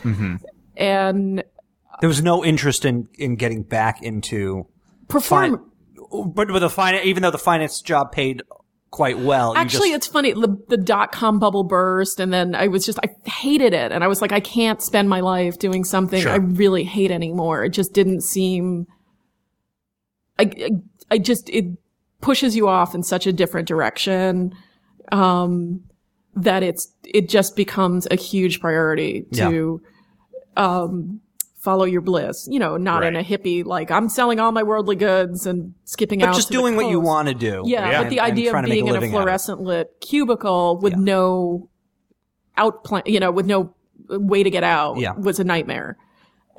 And There was no interest in in getting back into perform. fin- but with the finance, even though the finance job paid quite well. Actually, just- it's funny. The, the dot com bubble burst, and then I was just, I hated it. And I was like, I can't spend my life doing something Sure. I really hate anymore. It just didn't seem, I, I, I just, it pushes you off in such a different direction, um, that it's, it just becomes a huge priority to, um, follow your bliss, you know, not in a hippie, like I'm selling all my worldly goods and skipping out. but just to the doing what you want to do. Yeah, Yeah. but the and- and idea trying of to make being in a living out of it. fluorescent lit cubicle with no out plan, you know, with no way to get out Yeah. was a nightmare.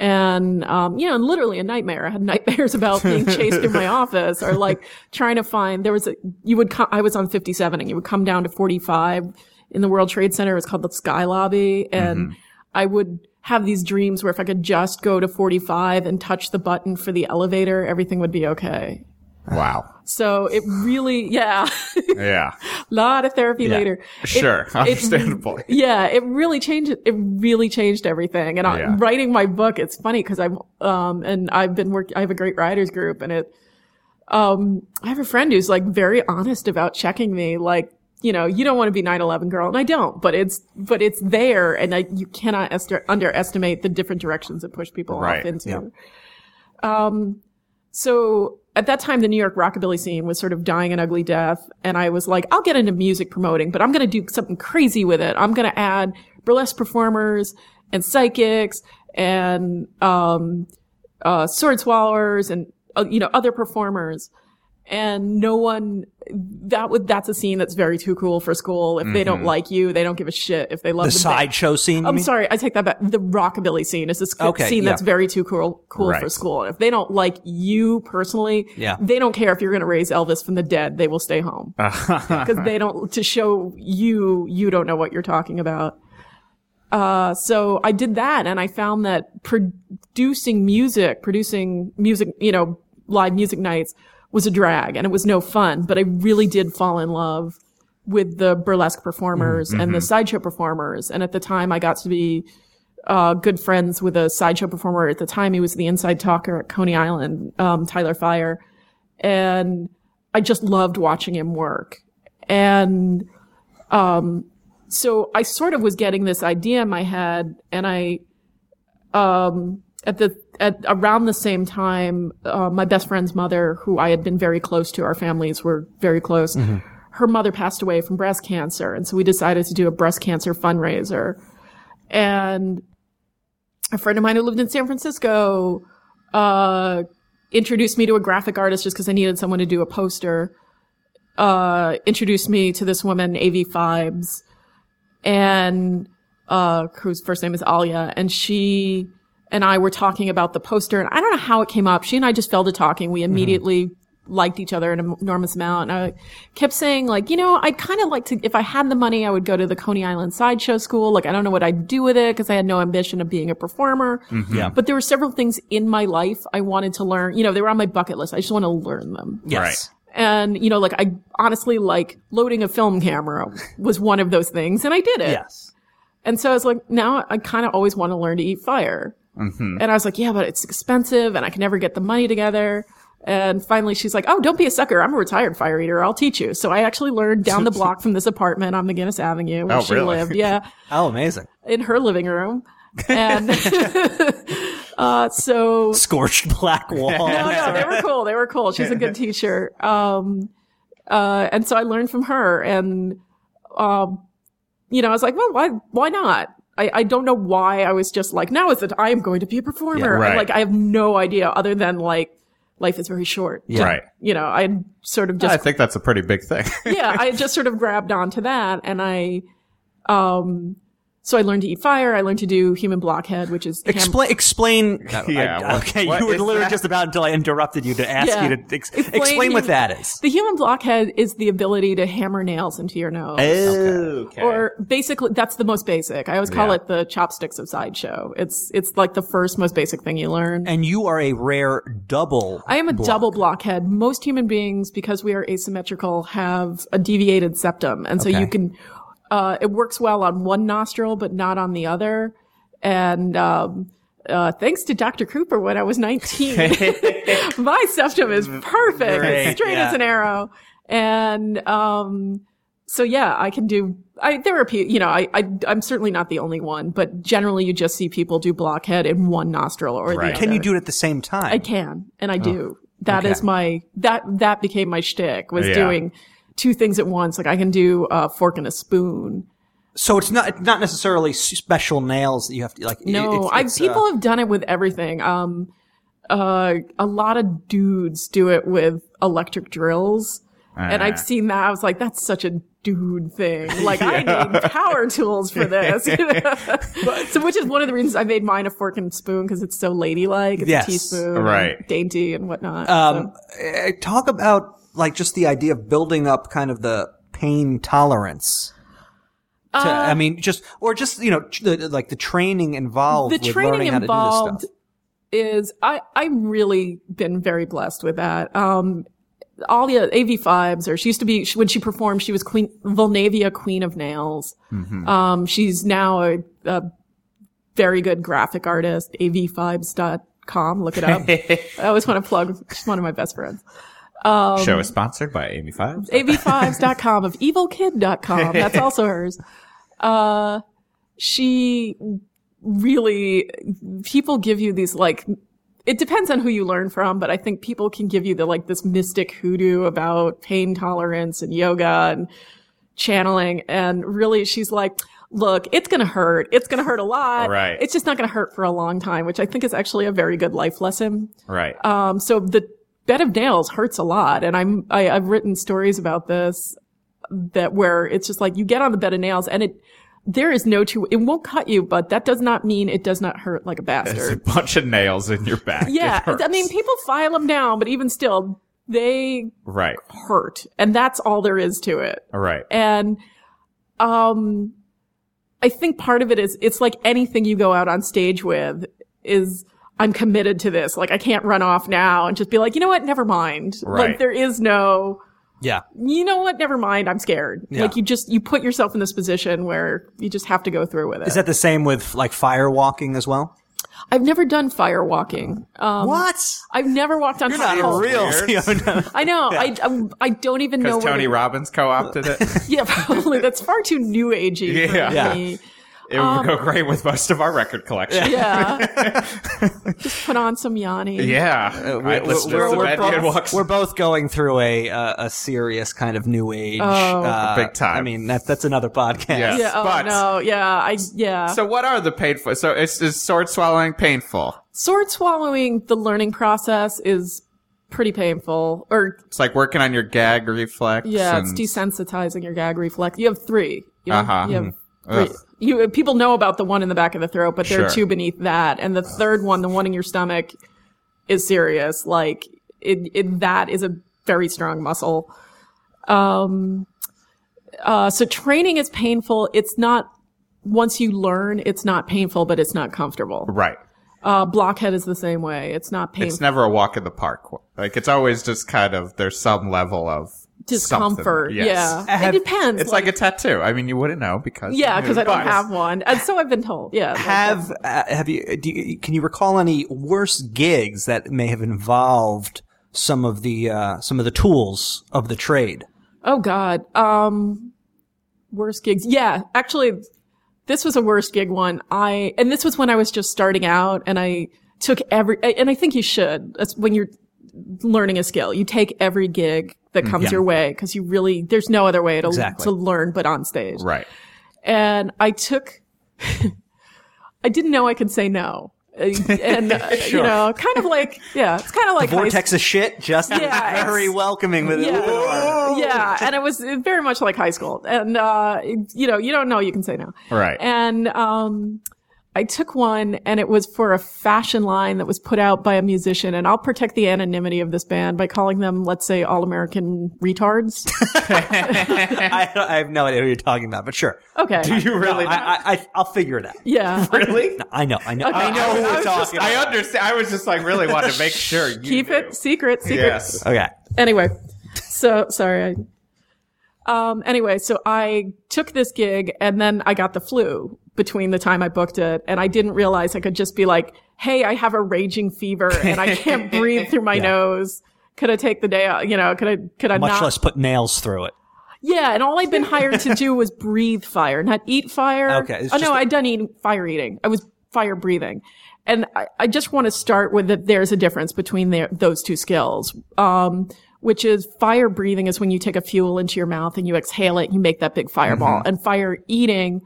And, um, you know, and literally a nightmare. I had nightmares about being chased in my office or like trying to find, there was a, you would come, I was on 57 and you would come down to 45 in the World Trade Center. It was called the Sky Lobby. And I would have these dreams where if I could just go to 45 and touch the button for the elevator, everything would be okay. Wow. So it really, yeah, Yeah. A lot of therapy later. Sure. it- Understandable. yeah, it really changed. It really changed everything. And Yeah. I'm writing my book. It's funny because I'm, um, and I've been working, I have a great writers group, and it, um, I have a friend who's like very honest about checking me, like. You know, you don't want to be 9/11 girl, and I don't, but it's, but it's there, and I, you cannot ester- underestimate the different directions it push people Right. off into. Um, so at that time, the New York rockabilly scene was sort of dying an ugly death. And I was like, I'll get into music promoting, but I'm going to do something crazy with it. I'm going to add burlesque performers and psychics and, um, uh, sword swallowers and, uh, you know, other performers. And no one, that would, that's a scene that's very too cool for school. If they don't like you, they don't give a shit. If they love the the sideshow scene. I'm mean? sorry, I take that back. The rockabilly scene is this Okay, scene yeah. that's very too cool, cool Right. for school. And If they don't like you personally, Yeah. they don't care if you're going to raise Elvis from the dead. They will stay home because they don't to show you you don't know what you're talking about. Uh, so I did that, and I found that producing music, producing music, you know, live music nights was a drag, and it was no fun. But I really did fall in love with the burlesque performers and the sideshow performers. And at the time, I got to be uh, good friends with a sideshow performer. At the time, he was the inside talker at Coney Island, um, Tyler Fyre, and I just loved watching him work. And um, so I sort of was getting this idea in my head, and I, um, at the at around the same time, uh, my best friend's mother, who I had been very close to, our families were very close. Her mother passed away from breast cancer, and so we decided to do a breast cancer fundraiser. And a friend of mine who lived in San Francisco uh, introduced me to a graphic artist just because I needed someone to do a poster. Uh, introduced me to this woman, AV Phibes, and uh, whose first name is Alia, and she and I were talking about the poster, and I don't know how it came up. She and I just fell to talking. We mm-hmm. immediately liked each other an enormous amount. And I kept saying, like, you know, I'd kind of like to, if I had the money, I would go to the Coney Island Sideshow School. Like, I don't know what I'd do with it because I had no ambition of being a performer. Mm-hmm. Yeah. But there were several things in my life I wanted to learn. You know, they were on my bucket list. I just want to learn them. Yes. And, you know, like I honestly like loading a film camera was one of those things and I did it. Yes. And so I was like, now I kind of always want to learn to eat fire. And I was like, yeah, but it's expensive and I can never get the money together. And finally she's like, oh, don't be a sucker. I'm a retired fire eater. I'll teach you. So I actually learned down the block from this apartment on McGuinness Avenue where Oh, she really? lived. Yeah. Oh, amazing. In her living room. And, uh, so Scorched black wall. no, no, they were cool. They were cool. She's a good teacher. Um, uh, and so I learned from her and, um, you know, I was like, well, why, why not? I, I don't know why I was just like, now is it, I am going to be a performer. Yeah, right. Like, I have no idea other than like, life is very short. Yeah. Right. You know, I sort of just I think that's a pretty big thing. yeah, I just sort of grabbed onto that and I, um, so I learned to eat fire. I learned to do human blockhead, which is ham- Explain. Explain. Yeah, I- what- okay, what you were literally that? just about until I interrupted you to ask Yeah. you to ex- Explain explain, what that is. the human blockhead is the ability to hammer nails into your nose. Oh, Okay. Or basically, that's the most basic. I always call Yeah. it the chopsticks of sideshow. It's it's like the first most basic thing you learn. And you are a rare double. I am a block. double blockhead. Most human beings, because we are asymmetrical, have a deviated septum, and so Okay. you can. Uh, it works well on one nostril, but not on the other. And um, uh, thanks to Dr. Cooper, when I was 19, my septum is perfect, Great, straight yeah. as an arrow. And um, so yeah, I can do. I there are people, you know, I, I I'm certainly not the only one, but generally you just see people do blockhead in one nostril or Right. the other. Can you do it at the same time? I can, and I do. That is okay. my that that became my shtick was Yeah. doing two things at once. Like I can do a fork and a spoon. so it's not it's not necessarily special nails that you have to like. No, it's, I it's, uh, people have done it with everything. Um, uh, a lot of dudes do it with electric drills, and Ah. I've seen that. I was like, that's such a dude thing. Like I need power tools for this. so, which is one of the reasons I made mine a fork and spoon because it's so ladylike. It's Yes. a teaspoon, and Right. dainty and whatnot. Um, So- eh, talk about like just the idea of building up kind of the pain tolerance. To, Uh, I mean, just or just you know, the, like the training involved. the with training learning how to do involved is I I've really been very blessed with that. Um, the AV Phibes, or she used to be she, when she performed, she was Queen Volnavia Queen of Nails. Mm-hmm. Um, she's now a, a very good graphic artist. AVPhibes.com, look it up. I always want to plug. She's one of my best friends. Show is sponsored by Amy Five. AVPhibes.com of evilkid.com. That's also hers. Uh, she really, people give you these like, it depends on who you learn from, but I think people can give you the like this mystic hoodoo about pain tolerance and yoga and channeling. And really she's like, look, it's going to hurt. It's going to hurt a lot. Right. It's just not going to hurt for a long time, which I think is actually a very good life lesson. Right. Um, so the bed of nails hurts a lot. And I'm, I, I've written stories about this that where it's just like you get on the bed of nails and it, there is no two, it won't cut you, but that does not mean it does not hurt like a bastard. There's a bunch of nails in your back. Yeah. I mean, people file them down, but even still, they right. hurt. And that's all there is to it. Right. And, um, I think part of it is it's like anything you go out on stage with is I'm committed to this. Like I can't run off now and just be like, you know what? Never mind. Right. Like there is no, Yeah. you know what? Never mind. I'm scared. Yeah. Like you just, you put yourself in this position where you just have to go through with it. Is that the same with like fire walking as well? I've never done fire walking. Um, what? I've never walked on You're fire. not real. I know. I, I, I don't even know Because where Tony Robbins co-opted it. Yeah, probably. That's far too new agey for Yeah. Yeah. Me. It would go great with most of our record collection. Yeah. Just put on some Yanni. Yeah. Uh, All right, let's we're, we're imagine it both, walks- we're both going through a uh, a serious kind of new age. Oh. uh, Big time. I mean, that's that's another podcast. Yeah. Yeah. Oh But- no. Yeah. I. Yeah. So what are the painful? So is, is sword swallowing painful? Sword swallowing. The learning process is pretty painful. Or It's like working on your gag reflex. yeah, and, it's desensitizing your gag reflex. You have three. You, have- Uh-huh. you have Mhm. three. You people know about the one in the back of the throat, but there are two beneath that, and the third one, the one in your stomach, is serious. Like it, it that is a very strong muscle. Um, uh, so training is painful. It's not once you learn, it's not painful, but it's not comfortable. Right. Uh, blockhead is the same way. It's not painful. It's never a walk in the park. Like it's always just kind of there's some level of discomfort. Yes. Yeah, Have- it depends. It's like, a tattoo. I mean, you wouldn't know because yeah, because I don't have one, and so I've been told. Yeah, like Have uh, have you, do you? Can you recall any worse gigs that may have involved some of the uh, some of the tools of the trade? Oh God. Um, worst gigs. Yeah, actually, this was a worst gig one. I, and this was when I was just starting out and I took every, and I think you should. That's when you're learning a skill. You take every gig that comes your way because you really, there's no other way to, Exactly. to learn but on stage. Right. And I took, I didn't know I could say no. And uh, you know, kind of like yeah, it's kind of like high Vortex of shit, just Yeah, very welcoming with it. yeah, yeah, and it was very much like high school. And uh, you know, you don't know, you can say no. Right. And um, I took one, and it was for a fashion line that was put out by a musician. And I'll protect the anonymity of this band by calling them, let's say, all American retards. I, I have no idea who you're talking about, but sure. Okay. Do you really? I, I, I, I'll figure it out. yeah. really? No, I know, I know, Okay. I know who I we're was just- talking I understand. I was just like really wanted to make sure. You Keep knew. it secret. Secret. Yes. Okay. anyway, so sorry. I, um, anyway, so I took this gig and then I got the flu between the time I booked it and I didn't realize I could just be like, Hey, I have a raging fever and I can't breathe through my Yeah. nose. Could I take the day out? You know, could I, could I Much not? less put nails through it. Yeah. And all I'd been hired to do was breathe fire, not eat fire. Okay, Oh, no, a- I'd done eating, fire eating. I was fire breathing. And I, I just want to start with that there's a difference between their, those two skills. Um, which is fire breathing is when you take a fuel into your mouth and you exhale it, you make that big fireball. And fire eating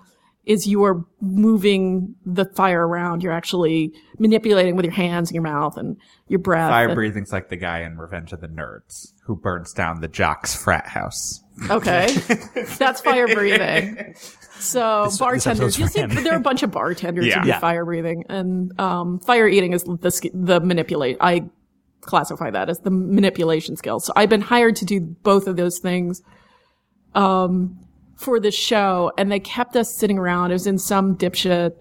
is you are moving the fire around. You're actually manipulating with your hands and your mouth and your breath. Fire breathing's like the guy in Revenge of the Nerds who burns down the jock's frat house. Okay. That's fire breathing. So this bartenders, you see, there are a bunch of bartenders Yeah. who do Yeah. fire breathing, and um, fire eating is the the manipulate. I classify that as the manipulation skill. So I've been hired to do both of those things, um, for this show, and they kept us sitting around. It was in some dipshit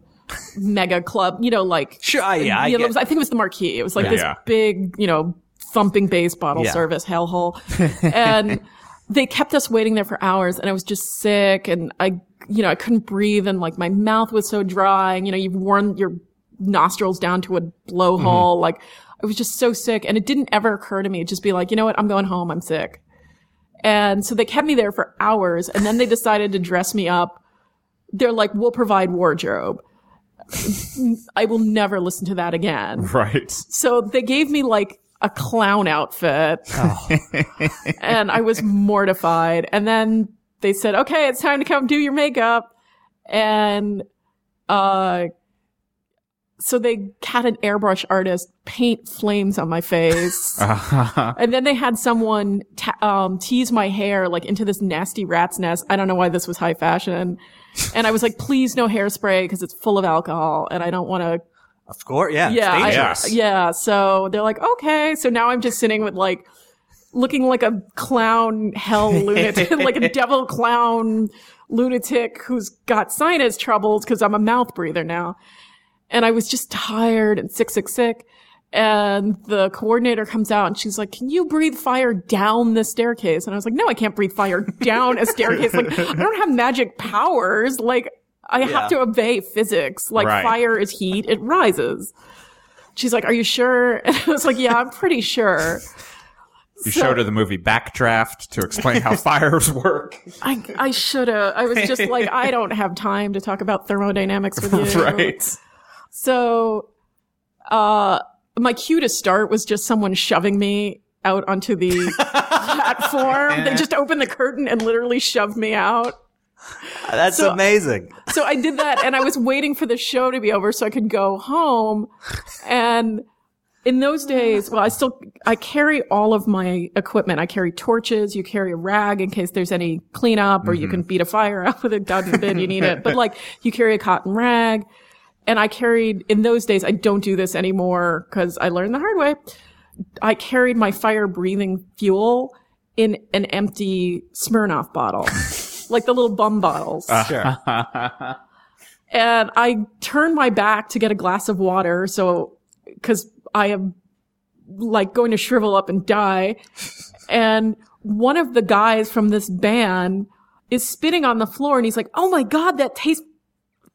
mega club, you know, like Sure, I- yeah, I you know, it get- was- I think it was the Marquee. It was like Yeah. this Yeah. big, you know, thumping bass bottle Yeah. service hellhole. and they kept us waiting there for hours and I was just sick and I, you know, I couldn't breathe and like my mouth was so dry and, you know, you've worn your nostrils down to a blowhole. Mm-hmm. Like I was just so sick and it didn't ever occur to me to just be like, you know what? I'm going home. I'm sick. And so they kept me there for hours and then they decided to dress me up. They're like, we'll provide wardrobe. I will never listen to that again. Right. So they gave me like a clown outfit. and I was mortified. And then they said, okay, it's time to come do your makeup. And, uh, so they had an airbrush artist paint flames on my face. and then they had someone ta- um, tease my hair like into this nasty rat's nest. I don't know why this was high fashion. And I was like, please no hairspray because it's full of alcohol and I don't want to Of course, yeah. yeah, I- yeah. So they're like, okay. So now I'm just sitting with like, looking like a clown hell lunatic, like a devil clown lunatic who's got sinus troubles because I'm a mouth breather now. And I was just tired and sick, sick, sick. And the coordinator comes out and she's like, can you breathe fire down the staircase? And I was like, no, I can't breathe fire down a staircase. Like, I don't have magic powers. Like, I Yeah. have to obey physics. Like, Right. fire is heat, it rises. She's like, are you sure? And I was like, yeah, I'm pretty sure. You So- showed her the movie Backdraft to explain how fires work. I, I should have. I was just like, I don't have time to talk about thermodynamics with you. right. So, uh, my cue to start was just someone shoving me out onto the platform. They just opened the curtain and literally shoved me out. That's So- amazing. So I did that and I was waiting for the show to be over so I could go home. And in those days, well, I still, I carry all of my equipment. I carry torches. You carry a rag in case there's any cleanup or you can beat a fire out with it. God forbid you need it. But like you carry a cotton rag. And I carried, in those days, I don't do this anymore because I learned the hard way. I carried my fire breathing fuel in an empty Smirnoff bottle. like the little bum bottles. Ah. Sure. and I turned my back to get a glass of water. So, cause I am like going to shrivel up and die. And one of the guys from this band is spitting on the floor and he's like, Oh my God, that tastes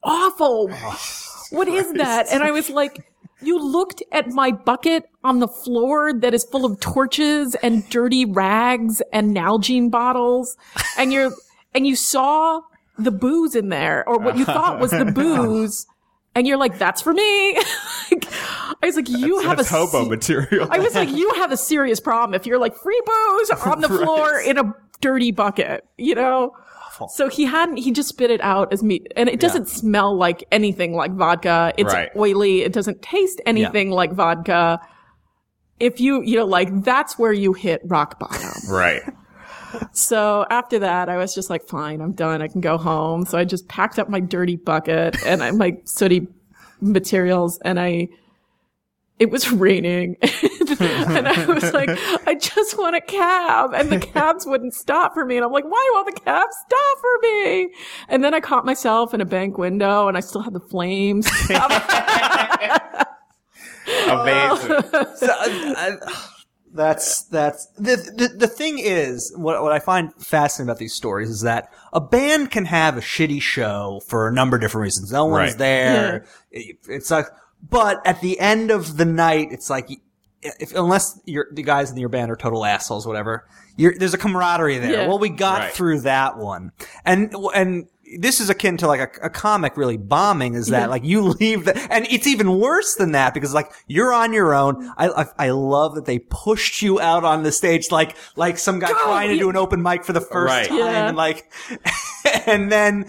awful. Oh. What is that? And I was like, you looked at my bucket on the floor that is full of torches and dirty rags and Nalgene bottles and you're, and you saw the booze in there or what you thought was the booze. And you're like, that's for me. Like, I was like, you have That's a hobo se- material. I was like, you have a serious problem if you're like free booze on the floor in a dirty bucket, you know? Awful. So he hadn't, he just spit it out as meat. And it doesn't smell like anything like vodka. It's Right. oily. It doesn't taste anything like vodka. If you, you know, like that's where you hit rock bottom. Right. So after that, I was just like, fine, I'm done. I can go home. So I just packed up my dirty bucket and my sooty materials and I, it was raining and I was like, I just want a cab and the cabs wouldn't stop for me. And I'm like, why won't the cab stop for me? And then I caught myself in a bank window and I still had the flames. Amazing. So, I- I- that's that's the, the the thing is what what I find fascinating about these stories is that a band can have a shitty show for a number of different reasons. No one's Right. there. It, it sucks. But at the end of the night, it's like if unless you're, the guys in your band are total assholes, whatever. You're, there's a camaraderie there. Yeah. Well, we got Right. through that one, and and this is akin to like a, a comic really bombing. Is that Yeah. like you leave the, and it's even worse than that because like you're on your own. I I, I love that they pushed you out on the stage like like some guy trying to do an open mic for the first Right. time, Yeah. and like, and then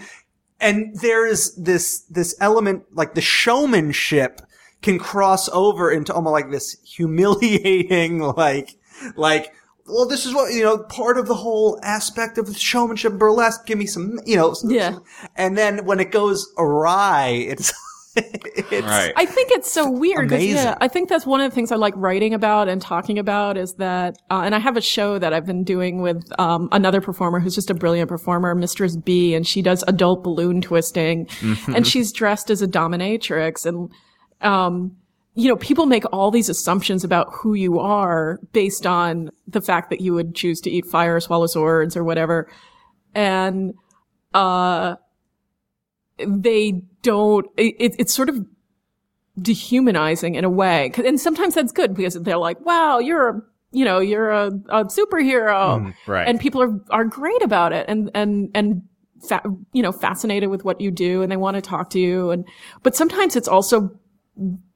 and there's this this element like the showmanship can cross over into almost like this humiliating like like well this is what you know part of the whole aspect of the showmanship burlesque give me some you know some- Yeah. some- and then when it goes awry it's it's Right. I think it's so weird. Amazing. Yeah, I think that's one of the things I like writing about and talking about is that, uh, and I have a show that I've been doing with um, another performer who's just a brilliant performer, Mistress B, and she does adult balloon twisting, and she's dressed as a dominatrix, and um, you know, people make all these assumptions about who you are based on the fact that you would choose to eat fire, or swallow swords, or whatever, and uh, they don't. It, it's sort of dehumanizing in a way. And sometimes that's good because they're like, wow, you're a, you know, you're a, a superhero. right. And people are, are great about it and, and, and, fa- you know, fascinated with what you do and they want to talk to you. And, but sometimes it's also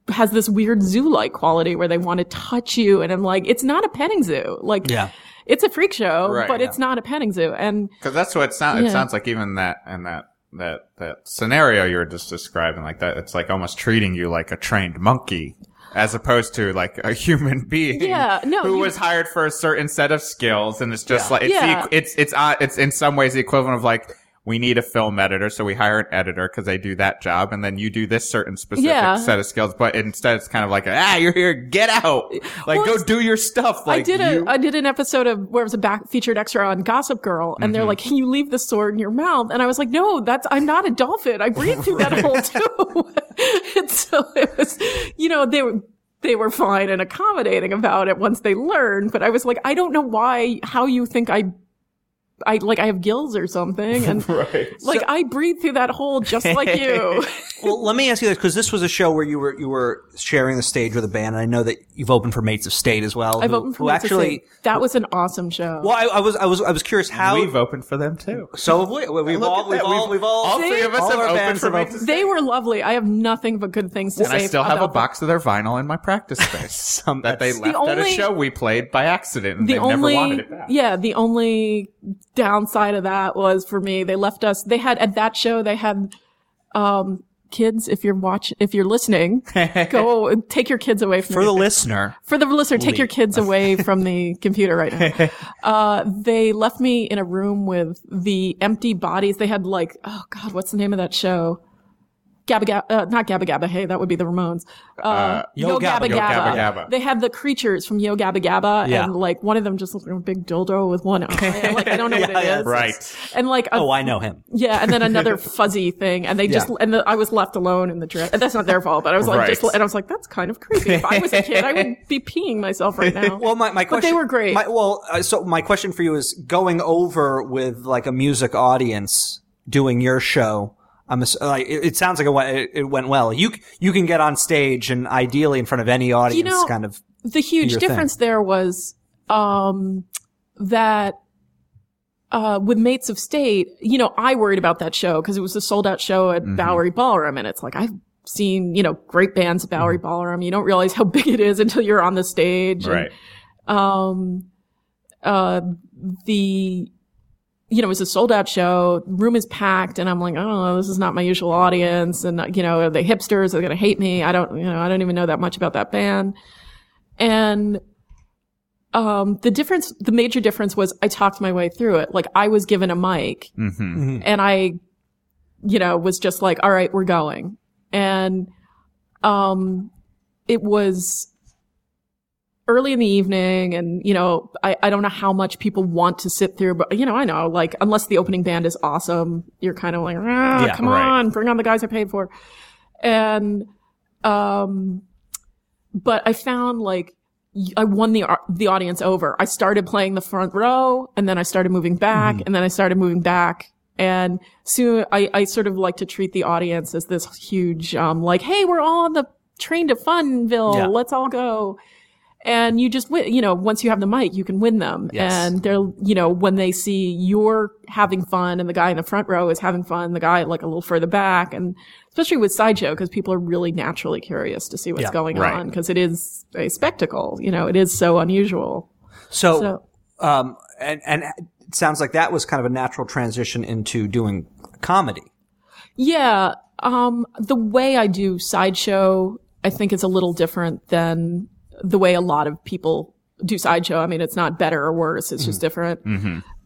has this weird zoo-like quality where they want to touch you. And I'm like, it's not a petting zoo. Like, Yeah. it's a freak show, Right, but yeah. it's not a petting zoo. And Because that's what it sounds. Yeah. It sounds like even that and that that that scenario you were just describing, like that. It's like almost treating you like a trained monkey, as opposed to like a human being. Yeah, no, who you- was hired for a certain set of skills, and it's just like it's Yeah. the, it's it's uh, it's in some ways the equivalent of like. We need a film editor, so we hire an editor because they do that job, and then you do this certain specific Yeah. set of skills. But instead, it's kind of like, ah, you're here, get out, like Well, go do your stuff. Like I did you- a I did an episode of where it was a back featured extra on Gossip Girl, and Mm-hmm. they're like, "Can you leave the sword in your mouth?" And I was like, "No, that's I'm not a dolphin. I breathe through that hole too." and so it was, you know, they were they were fine and accommodating about it once they learned, but I was like, I don't know why how you think I. I like I have gills or something, and like I breathe through that hole just like you. well, let me ask you this because this was a show where you were you were sharing the stage with a band, and I know that you've opened for Mates of State as well. I've who, opened for who Mates of actually. State. that was an awesome show. Well, I, I was I was I was curious how we've opened for them too. so have we. We've all we've all We've- we've all all three of us all have opened for Mates opened- of they were lovely. I have nothing but good things to And say. And I still have a about them. box of their vinyl in my practice space Some- that they that's- left at a show we played by accident and the they only never wanted it back. yeah the only downside of that was for me they left us they had at that show they had um kids if you're watching, if you're listening go take your kids away from for the your- listener. for the listener take your kids away from the computer right now. Uh they left me in a room with the empty bodies. They had like oh god what's the name of that show Gabba Gabba, uh, not Gabba Gabba, hey, that would be the Ramones. Uh, Yo Gabba Yo Gabba Gabba. They have the creatures from Yo Gabba Gabba, Yeah. and like one of them just looks like a big dildo with one eye. like I don't know what it is. Yeah, yeah. Right. And like a, Oh, I know him. yeah, and then another fuzzy thing, and they just Yeah. and the, I was left alone in the dress. And that's not their fault, but I was like Right. just and I was like that's kind of creepy. If I was a kid, I would be peeing myself right now. Well, my, my But question. they were great. My, well, uh, so my question for you is going over with like a music audience doing your show. I'm ass- like it, it sounds like it went, it, went well. You you can get on stage and ideally in front of any audience, know, kind of. the huge your thing. difference there was um that uh with mates of state you know i worried about that show because it was a sold out show at Mm-hmm. bowery ballroom and it's like i've seen you know great bands at bowery Mm-hmm. ballroom you don't realize how big it is until you're on the stage and, Right. um uh the you know, it was a sold out show. Room is packed, and I'm like, oh, this is not my usual audience, and you know, are they hipsters? Are they gonna hate me? I don't, you know, I don't even know that much about that band. And um, the difference, the major difference was I talked my way through it. Like I was given a mic, and I, you know, was just like, all right, we're going, and um, it was early in the evening and you know I, I don't know how much people want to sit through but you know i know like unless the opening band is awesome you're kind of like ah, Yeah, come right. on bring on the guys i paid for. And um but i found like i won the the audience over. I started playing the front row and then i started moving back and then i started moving back. And soon I, I sort of like to treat the audience as this huge um like hey we're all on the train to funville. Yeah. let's all go and you just win, you know, once you have the mic, you can win them. Yes. And they're, you know, when they see you're having fun and the guy in the front row is having fun, the guy like a little further back, and especially with sideshow, because people are really naturally curious to see what's Yeah, going right. on, because it is a spectacle, you know, it is so unusual. So, So- um, and and it sounds like that was kind of a natural transition into doing comedy. Yeah. Um, the way I do sideshow, I think is a little different than the way a lot of people do sideshow. I mean, it's not better or worse. It's just different.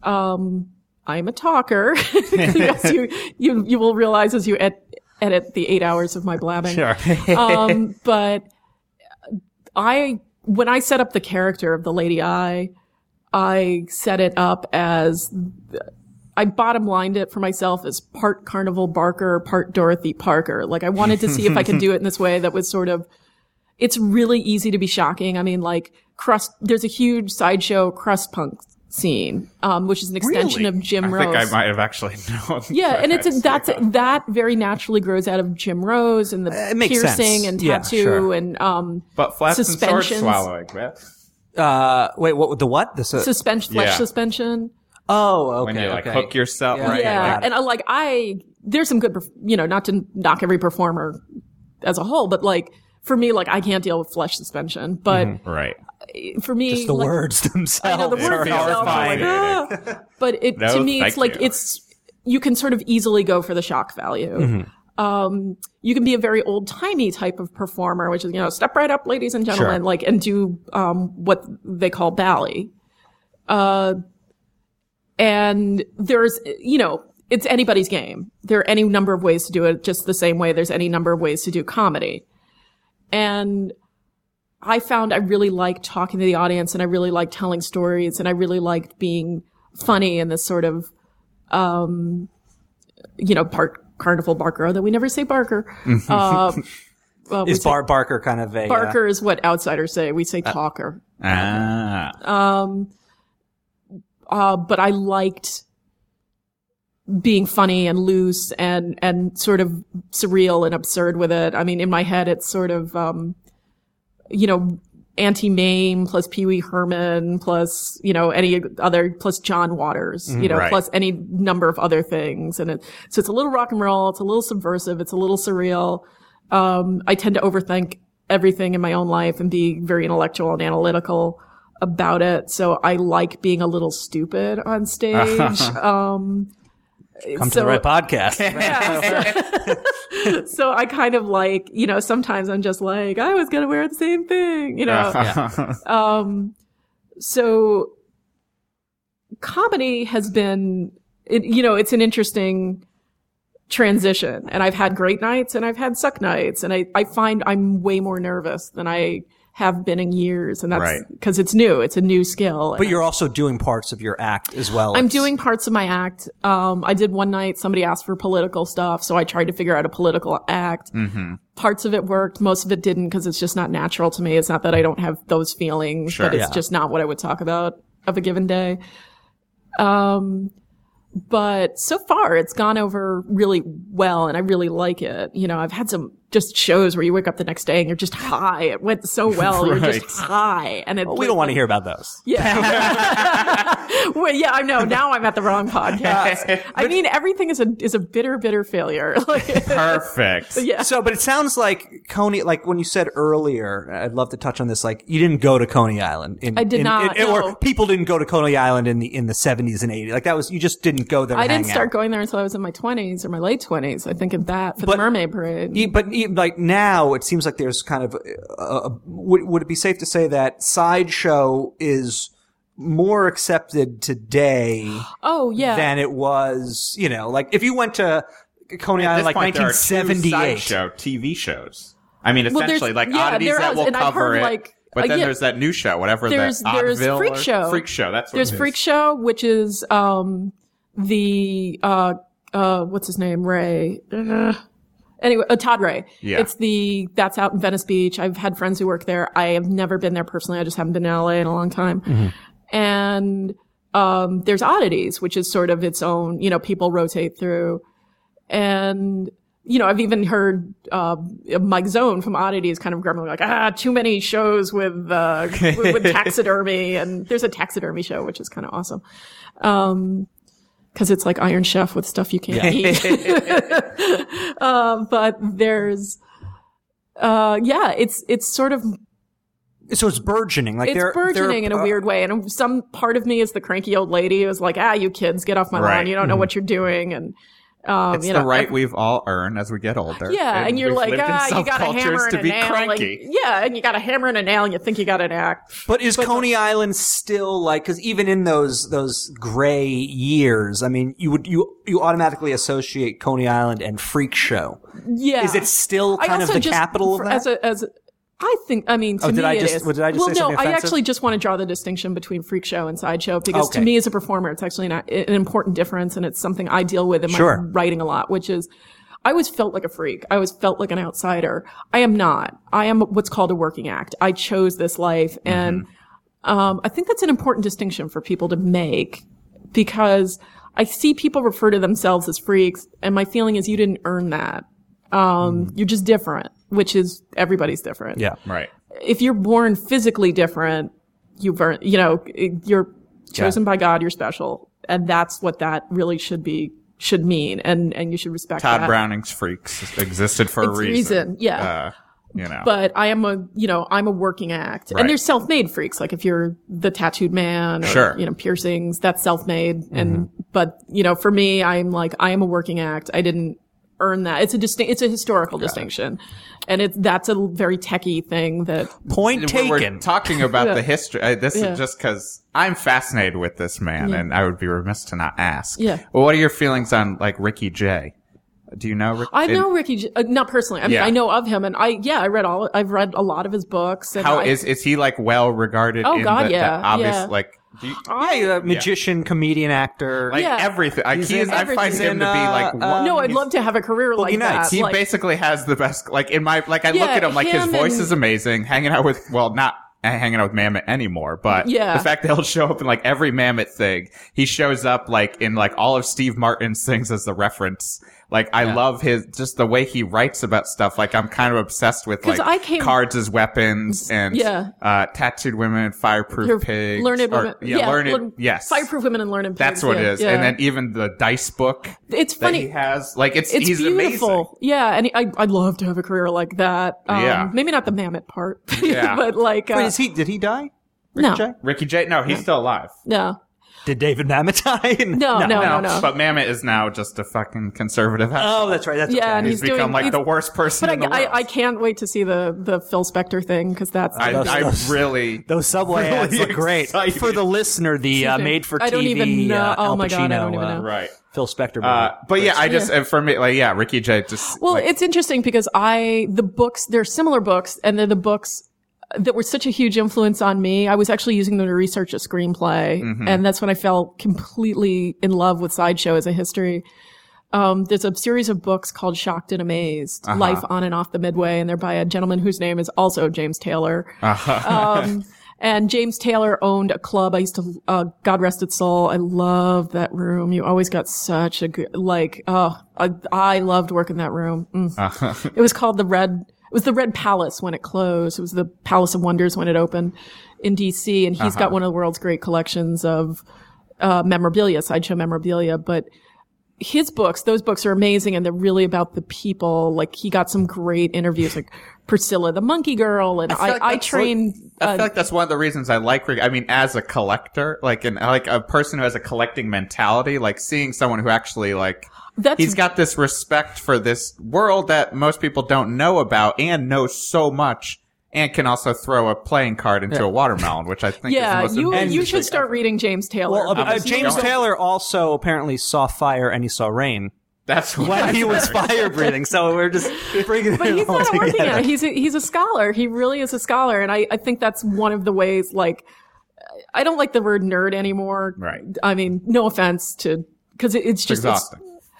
Um, I'm a talker. Yes, you, you, you will realize as you ed- edit the eight hours of my blabbing. um, but I, when I set up the character of the Lady Aye, I set it up as I bottom lined it for myself as part Carnival Barker, part Dorothy Parker. Like I wanted to see if I could do it in this way that was sort of, it's really easy to be shocking. I mean, like crust, there's a huge sideshow crust punk scene, um, which is an extension Really? of Jim I Rose. I think I might have actually known. Yeah, and it's that. that's that very naturally grows out of Jim Rose and the It piercing sense. and Yeah, tattoo sure. and um But flats and sword swallowing. man. Uh, wait, what? The what? The su- suspension flesh Yeah. suspension. oh, okay. When you like okay. hook yourself, Yeah. right? yeah, like- and I like I there's some good, you know, not to knock every performer as a whole, but like for me, like I can't deal with flesh suspension, but right. for me, Just the like, words themselves. I know the are words themselves like, horrifying. ah. but it to me it's like you. it's you can sort of easily go for the shock value. Mm-hmm. Um, you can be a very old timey type of performer, which is you know step right up, ladies and gentlemen, Sure. like and do um, what they call bally. Uh, and there's you know it's anybody's game. There are any number of ways to do it, just the same way there's any number of ways to do comedy. And I found I really liked talking to the audience and I really liked telling stories and I really liked being funny in this sort of, um, you know, part carnival Barker, although we never say Barker. uh, well, Is Bar Barker kind of a uh, Barker is what outsiders say. We say talker. Ah. Um, Uh, but I liked being funny and loose and, and sort of surreal and absurd with it. I mean, in my head, it's sort of, um, you know, Auntie Mame plus Pee Wee Herman plus, you know, any other, plus John Waters, you know, Right. plus any number of other things. And it, so it's a little rock and roll. It's a little subversive. It's a little surreal. Um, I tend to overthink everything in my own life and be very intellectual and analytical about it. So I like being a little stupid on stage. um, come to so- the right podcast? so I kind of like, you know, sometimes I'm just like, I was going to wear the same thing, you know. Um, so comedy has been, it, you know, it's an interesting transition and I've had great nights and I've had suck nights and I, I find I'm way more nervous than I have been in years. And that's Right. because it's new. It's a new skill. But you're also doing parts of your act as well. I'm It's- doing parts of my act. Um, I did one night, somebody asked for political stuff, so I tried to figure out a political act. Parts of it worked, most of it didn't because it's just not natural to me. It's not that I don't have those feelings, but it's Yeah. just not what I would talk about of a given day. Um, but so far it's gone over really well and I really like it. You know, I've had some just shows where you wake up the next day and you're just high. It went so well. You're just high. And it, we don't want to hear about those. Yeah. well, yeah, I know. Now I'm at the wrong podcast. I mean, everything is a, is a bitter, bitter failure. Perfect. yeah. So, but it sounds like Coney, like when you said earlier, I'd love to touch on this. Like you didn't go to Coney Island. In, I did in- not, in- no. Or people didn't go to Coney Island in the in the seventies and eighties. Like that was you just didn't go there. I didn't start out. going there until I was in my 20s or my late 20s. I think of that for But- the Mermaid Parade. But like now, it seems like there's kind of. Uh, uh, would, would it be safe to say that sideshow is more accepted today oh, yeah. than it was? You know, like if you went to Coney Island like point, there are two 1978. sideshow TV shows. I mean, Well, essentially, like yeah, oddities there that is, will and I've cover heard, it. like, but uh, then yeah, there's that new show, whatever there's the there's Oddville Freak or- Show. Freak Show. That's what There's it is. Freak Show, which is um the uh uh what's his name Ray. Anyway, uh, Todd Ray. Yeah. It's the that's out in Venice Beach. I've had friends who work there. I have never been there personally. I just haven't been to LA in a long time. Mm-hmm. And um there's Oddities, which is sort of its own. You know, people rotate through, and you know, I've even heard uh, Mike Zohn from Oddities kind of grumbling like, ah, too many shows with uh, with, with taxidermy, and there's a taxidermy show which is kind of awesome, um, because it's like Iron Chef with stuff you can't eat. uh, but there's, uh, yeah, it's it's sort of So it's burgeoning. Like it's they're, burgeoning in they're, a uh, weird way, and some part of me is the cranky old lady who's like, ah, you kids, get off my lawn, you don't know what you're doing, and um, It's you the know, right we've all earned as we get older. Yeah, and, you're like, ah, you got a hammer and to a be nail. cranky. Like, yeah, and you got a hammer and a nail, and you think you got an act. But is Coney Island still like? Because even in those those gray years, I mean, you would you you automatically associate Coney Island and Freak Show. Yeah, Is it still kind of the just- capital of that? As a, as a, I think, I mean, to Oh, did me I it just- is. well, did I just well, no, something I actually just want to draw the distinction between freak show and sideshow because Okay. to me as a performer, it's actually an, an important difference, and it's something I deal with in Sure. my writing a lot, which is. I always felt like a freak. I always felt like an outsider. I am not. I am what's called a working act. I chose this life. And, Mm-hmm. um, I think that's an important distinction for people to make because I see people refer to themselves as freaks. And my feeling is you didn't earn that. Um, you're just different, which is everybody's different Mm. yeah. Right. if you're born physically different, you've earned, you know, you're chosen by God, you're special. And that's what that really should be, should mean. And, and you should respect Tod that. Browning's freaks existed for a reason. reason, yeah. Uh, you know. But I am a, you know, I'm a working act. Right. And there's self-made freaks. Like if you're the tattooed man or, Sure. Mm-hmm. you know, piercings, that's self-made. And, but, you know, for me, I'm like, I am a working act. I didn't earn that. It's a distinct, it's a historical distinction. And it's, that's a very techie thing that, Point We're- We're talking about Yeah. the history. Uh, this Yeah. is just because I'm fascinated with this man, and I would be remiss to not ask. Yeah. Well, what are your feelings on like Ricky Jay? Do you know? Rick- I in- know Ricky, J- uh, not personally. I mean, Yeah. I know of him, and I yeah, I read all. I've read a lot of his books. And How I, is is he like well regarded? Oh, in God, the, yeah, the obvious yeah. like do you, Yeah, you're a magician, comedian, actor. like Yeah. everything. Like, He's he is, I find everything. him to be Uh, like uh, one- no, I'd love to have a career like Nights. that. He like, basically has the best. Like in my like, I look at him like his voice and- is amazing. Hanging out with well, not hanging out with Mamet anymore, but Yeah. the fact that he'll show up in like every Mamet thing, he shows up like in like all of Steve Martin's things as the reference. Like I love his just the way he writes about stuff. Like I'm kind of obsessed with like I came- cards as weapons and Yeah. uh, tattooed women, fireproof Your pigs, learned or- women. yeah, learned, learn- yes, Fireproof women and learned pigs. That's what yeah, it is. yeah. And then even the dice book it's that he has, like it's It's he's beautiful. amazing. Yeah, and I, I'd love to have a career like that. Um, Yeah. Maybe not the Mamet part. Yeah. but like, uh, Wait, is he? Did he die? no, Jay? Ricky Jay, no, he's still alive. no, Did David Mamet die? no, no, no, no. But Mamet is now just a fucking conservative. asshole. Oh, that's right. That's Yeah, okay. and he's, he's become doing- like he's- the worst person But in the I, world. I, I can't wait to see the the Phil Spector thing because that's I, those- I those- really. Those subway Really ads look great. excited. For the listener, the uh, made for TV I don't even know- uh, oh my Pacino, God, I don't even uh, know. Right. Phil Spector. Uh, but yeah, I just uh, for me, like, yeah, Ricky Jay just. Well, like, it's interesting because I the books they're similar books, and they're the books that were such a huge influence on me. I was actually using them to research a screenplay, Mm-hmm. and that's when I fell completely in love with sideshow as a history. Um, there's a series of books called Shocked and Amazed, Uh-huh. Life on and Off the Midway, and they're by a gentleman whose name is also James Taylor. Uh-huh. Um, And James Taylor owned a club. I used to, uh, God rest its soul. I loved that room. You always got such a good, like, oh, I, I loved working that room. Mm. It was called the Red, it was the Red Palace when it closed. It was the Palace of Wonders when it opened in DC. And he's got one of the world's great collections of, uh, memorabilia, sideshow memorabilia, but his books, those books are amazing and they're really about the people. Like he got some great interviews, like Priscilla the Monkey Girl, and I, I, like that's trained. what- I uh, feel like that's one of the reasons I like. I mean, as a collector, like an like a person who has a collecting mentality, like seeing someone who actually like That's- he's got this respect for this world that most people don't know about and knows so much. And can also throw a playing card into a watermelon, which I think yeah, is the most you amazing you should thing start reading James Taylor. Well, uh, because James he's- Taylor also apparently saw fire and he saw rain That's what when he was fire breathing. So we're just bringing But it he's all not working together. at it. He's a, he's a scholar. He really is a scholar, and I, I think that's one of the ways. Like, I don't like the word nerd anymore. Right. I mean, no offense to because it, it's just it's,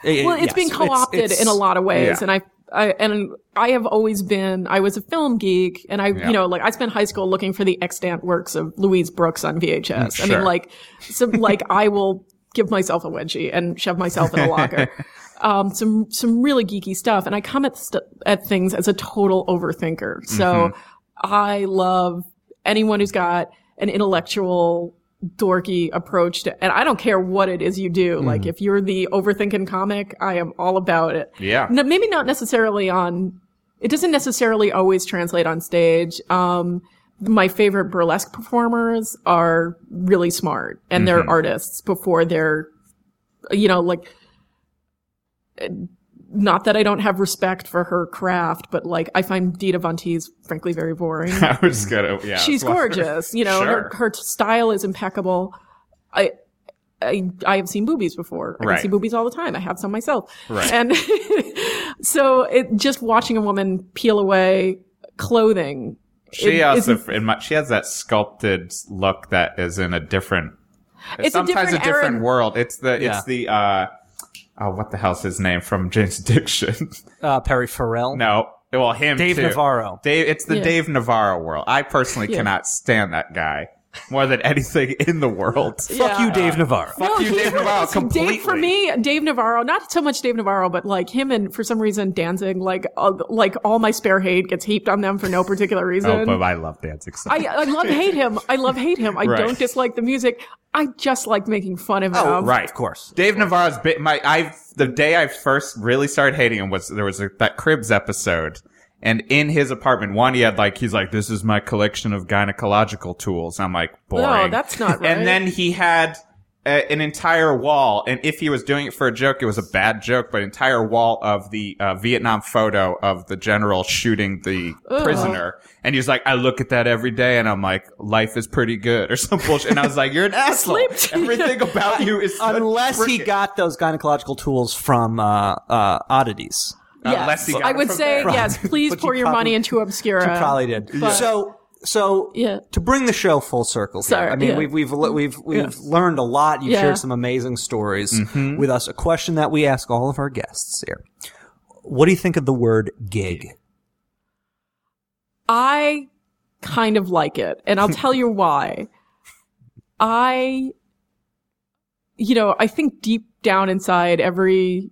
exhausting. well, it's Yes, being co-opted it's- in a lot of ways, Yeah. and I, I and I have always been. I was a film geek, and I, Yeah. you know, like I spent high school looking for the extant works of Louise Brooks on VHS. Mm, I Sure. mean, like, so like I will give myself a wedgie and shove myself in a locker. um, some some really geeky stuff, and I come at st- at things as a total overthinker. So mm-hmm. I love anyone who's got an intellectual dorky approach to and I don't care what it is you do. Like if you're the overthinking comic, I am all about it. Yeah. No, maybe not necessarily on it doesn't necessarily always translate on stage. Um my favorite burlesque performers are really smart and they're artists before they're you know like not that I don't have respect for her craft, but like I find Dita Von Teese frankly very boring. I was gonna, yeah. She's gorgeous. You know, her, Sure. her style is impeccable. I, I, I have seen boobies before. I Right. can see boobies all the time. I have some myself. Right. And so it, just watching a woman peel away clothing. She it- also, it's- in my, she has that sculpted look that is in a different, It's a sometimes different a different era. world. It's the, Yeah. it's the, uh, oh, what the hell's his name from Jane's Addiction? Uh, Perry Farrell. no, well, him Dave too. Navarro. Dave, it's the Yeah. Dave Navarro world. I personally Yeah. cannot stand that guy more than anything in the world. Fuck Yeah. you, Dave Navarro. Fuck you, Dave Navarro, completely. Dave, for me, Dave Navarro, not so much Dave Navarro, but like him and for some reason Danzig, like, uh, like all my spare hate gets heaped on them for no particular reason. Oh, but I love Danzig. So. I, I love hate him. I love hate him. I Right. don't dislike the music. I just like making fun of him. Oh, right, Of course. Dave Navarro's bit my I the day I first really started hating him was there was a, that Cribs episode, and in his apartment, one he had like he's like this is my collection of gynecological tools. I'm like boring. No, that's not right. And then he had a, an entire wall, and if he was doing it for a joke, it was a bad joke, but entire wall of the uh, Vietnam photo of the general shooting the prisoner. And he's like, I look at that every day, and I'm like, life is pretty good, or some bullshit. And I was like, you're an asshole. Everything about you is Unless he got those gynecological tools from uh, uh, oddities. Unless he yes. got I would say there. yes. Please pour you your probably- money into Obscura. You probably did. But- so, so Yeah. to bring the show full circle. Here, Sorry, I mean, yeah. we've we've we've we've Yeah. learned a lot. You've Yeah. shared some amazing stories Mm-hmm. with us. A question that we ask all of our guests here: What do you think of the word gig? I kind of like it, and I'll tell you why. I, you know, I think deep down inside every,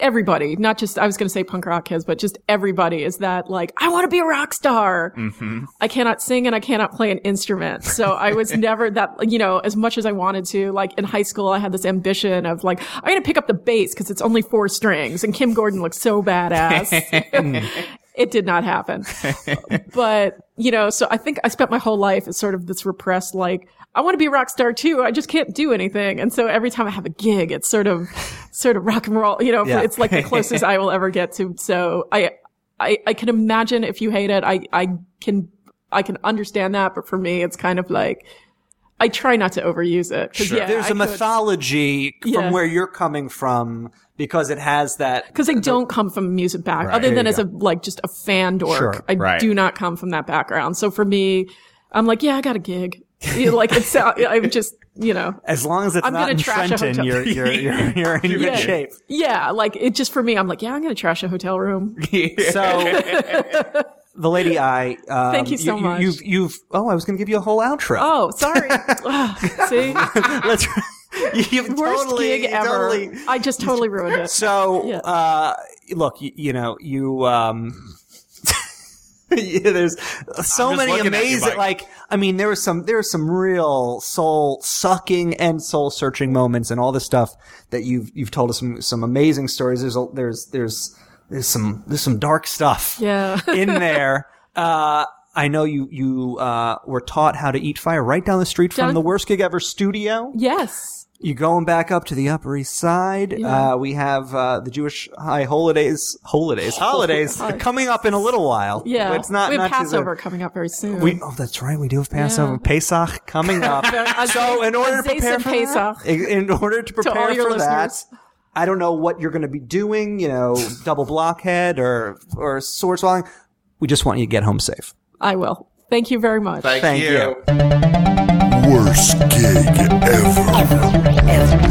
everybody, not just, I was going to say punk rock kids, but just everybody is that like, I want to be a rock star. Mm-hmm. I cannot sing and I cannot play an instrument. So I was never that, you know, as much as I wanted to, like in high school, I had this ambition of like, I'm going to pick up the bass because it's only four strings and Kim Gordon looks so badass. Mm. It did not happen. but, you know, so I think I spent my whole life as sort of this repressed, like, I want to be a rock star too. I just can't do anything. And so every time I have a gig, it's sort of, sort of rock and roll, you know, Yeah. it's like the closest I will ever get to. So I, I, I can imagine if you hate it, I, I can, I can understand that. But for me, it's kind of like, I try not to overuse it. 'cause, yeah, There's I a could- mythology Yeah. from where you're coming from because it has that. Because I don't come from a music background, other There than you as a like just a fan dork. Sure. I Right. do not come from that background. So for me, I'm like, yeah, I got a gig. Like it's, I'm just, you know, As long as it's I'm not gonna in trash a Trenton, hotel. you're, you're, you're, you're in good Yeah. shape. yeah, like it just for me, I'm like, yeah, I'm gonna trash a hotel room. So, the lady I. Um, Thank you so much. You've, you've. Oh, I was going to give you a whole outro. Oh, sorry. See, Let's. You've worst totally, gig ever. totally- I just totally ruined it. So, Yeah. uh, look, you, you know, you, um, yeah, there's so many looking at you, amazing, like, I mean, there was some, there was some real soul sucking and soul searching moments and all the stuff that you've, you've told us some, some amazing stories. There's, a, there's, there's, there's some, there's some dark stuff Yeah. in there. Uh, I know you, you, uh, were taught how to eat fire right down the street from Down- the worst gig ever studio. yes. You're going back up to the Upper East Side. Uh, we have uh, the Jewish high holidays, holidays, holidays coming up in a little while. Yeah. it's not we have not just a- Passover coming up very soon. we oh, that's right. We do have Passover, Yeah. Pesach coming up. So in order to Zayis prepare and for Pesach. that, in in order to prepare all your for that. I don't know what you're going to be doing. You know, double blockhead or or sword swallowing. We just want you to get home safe. I will. Thank you very much. Thank, Thank you worst gig ever. ever, ever.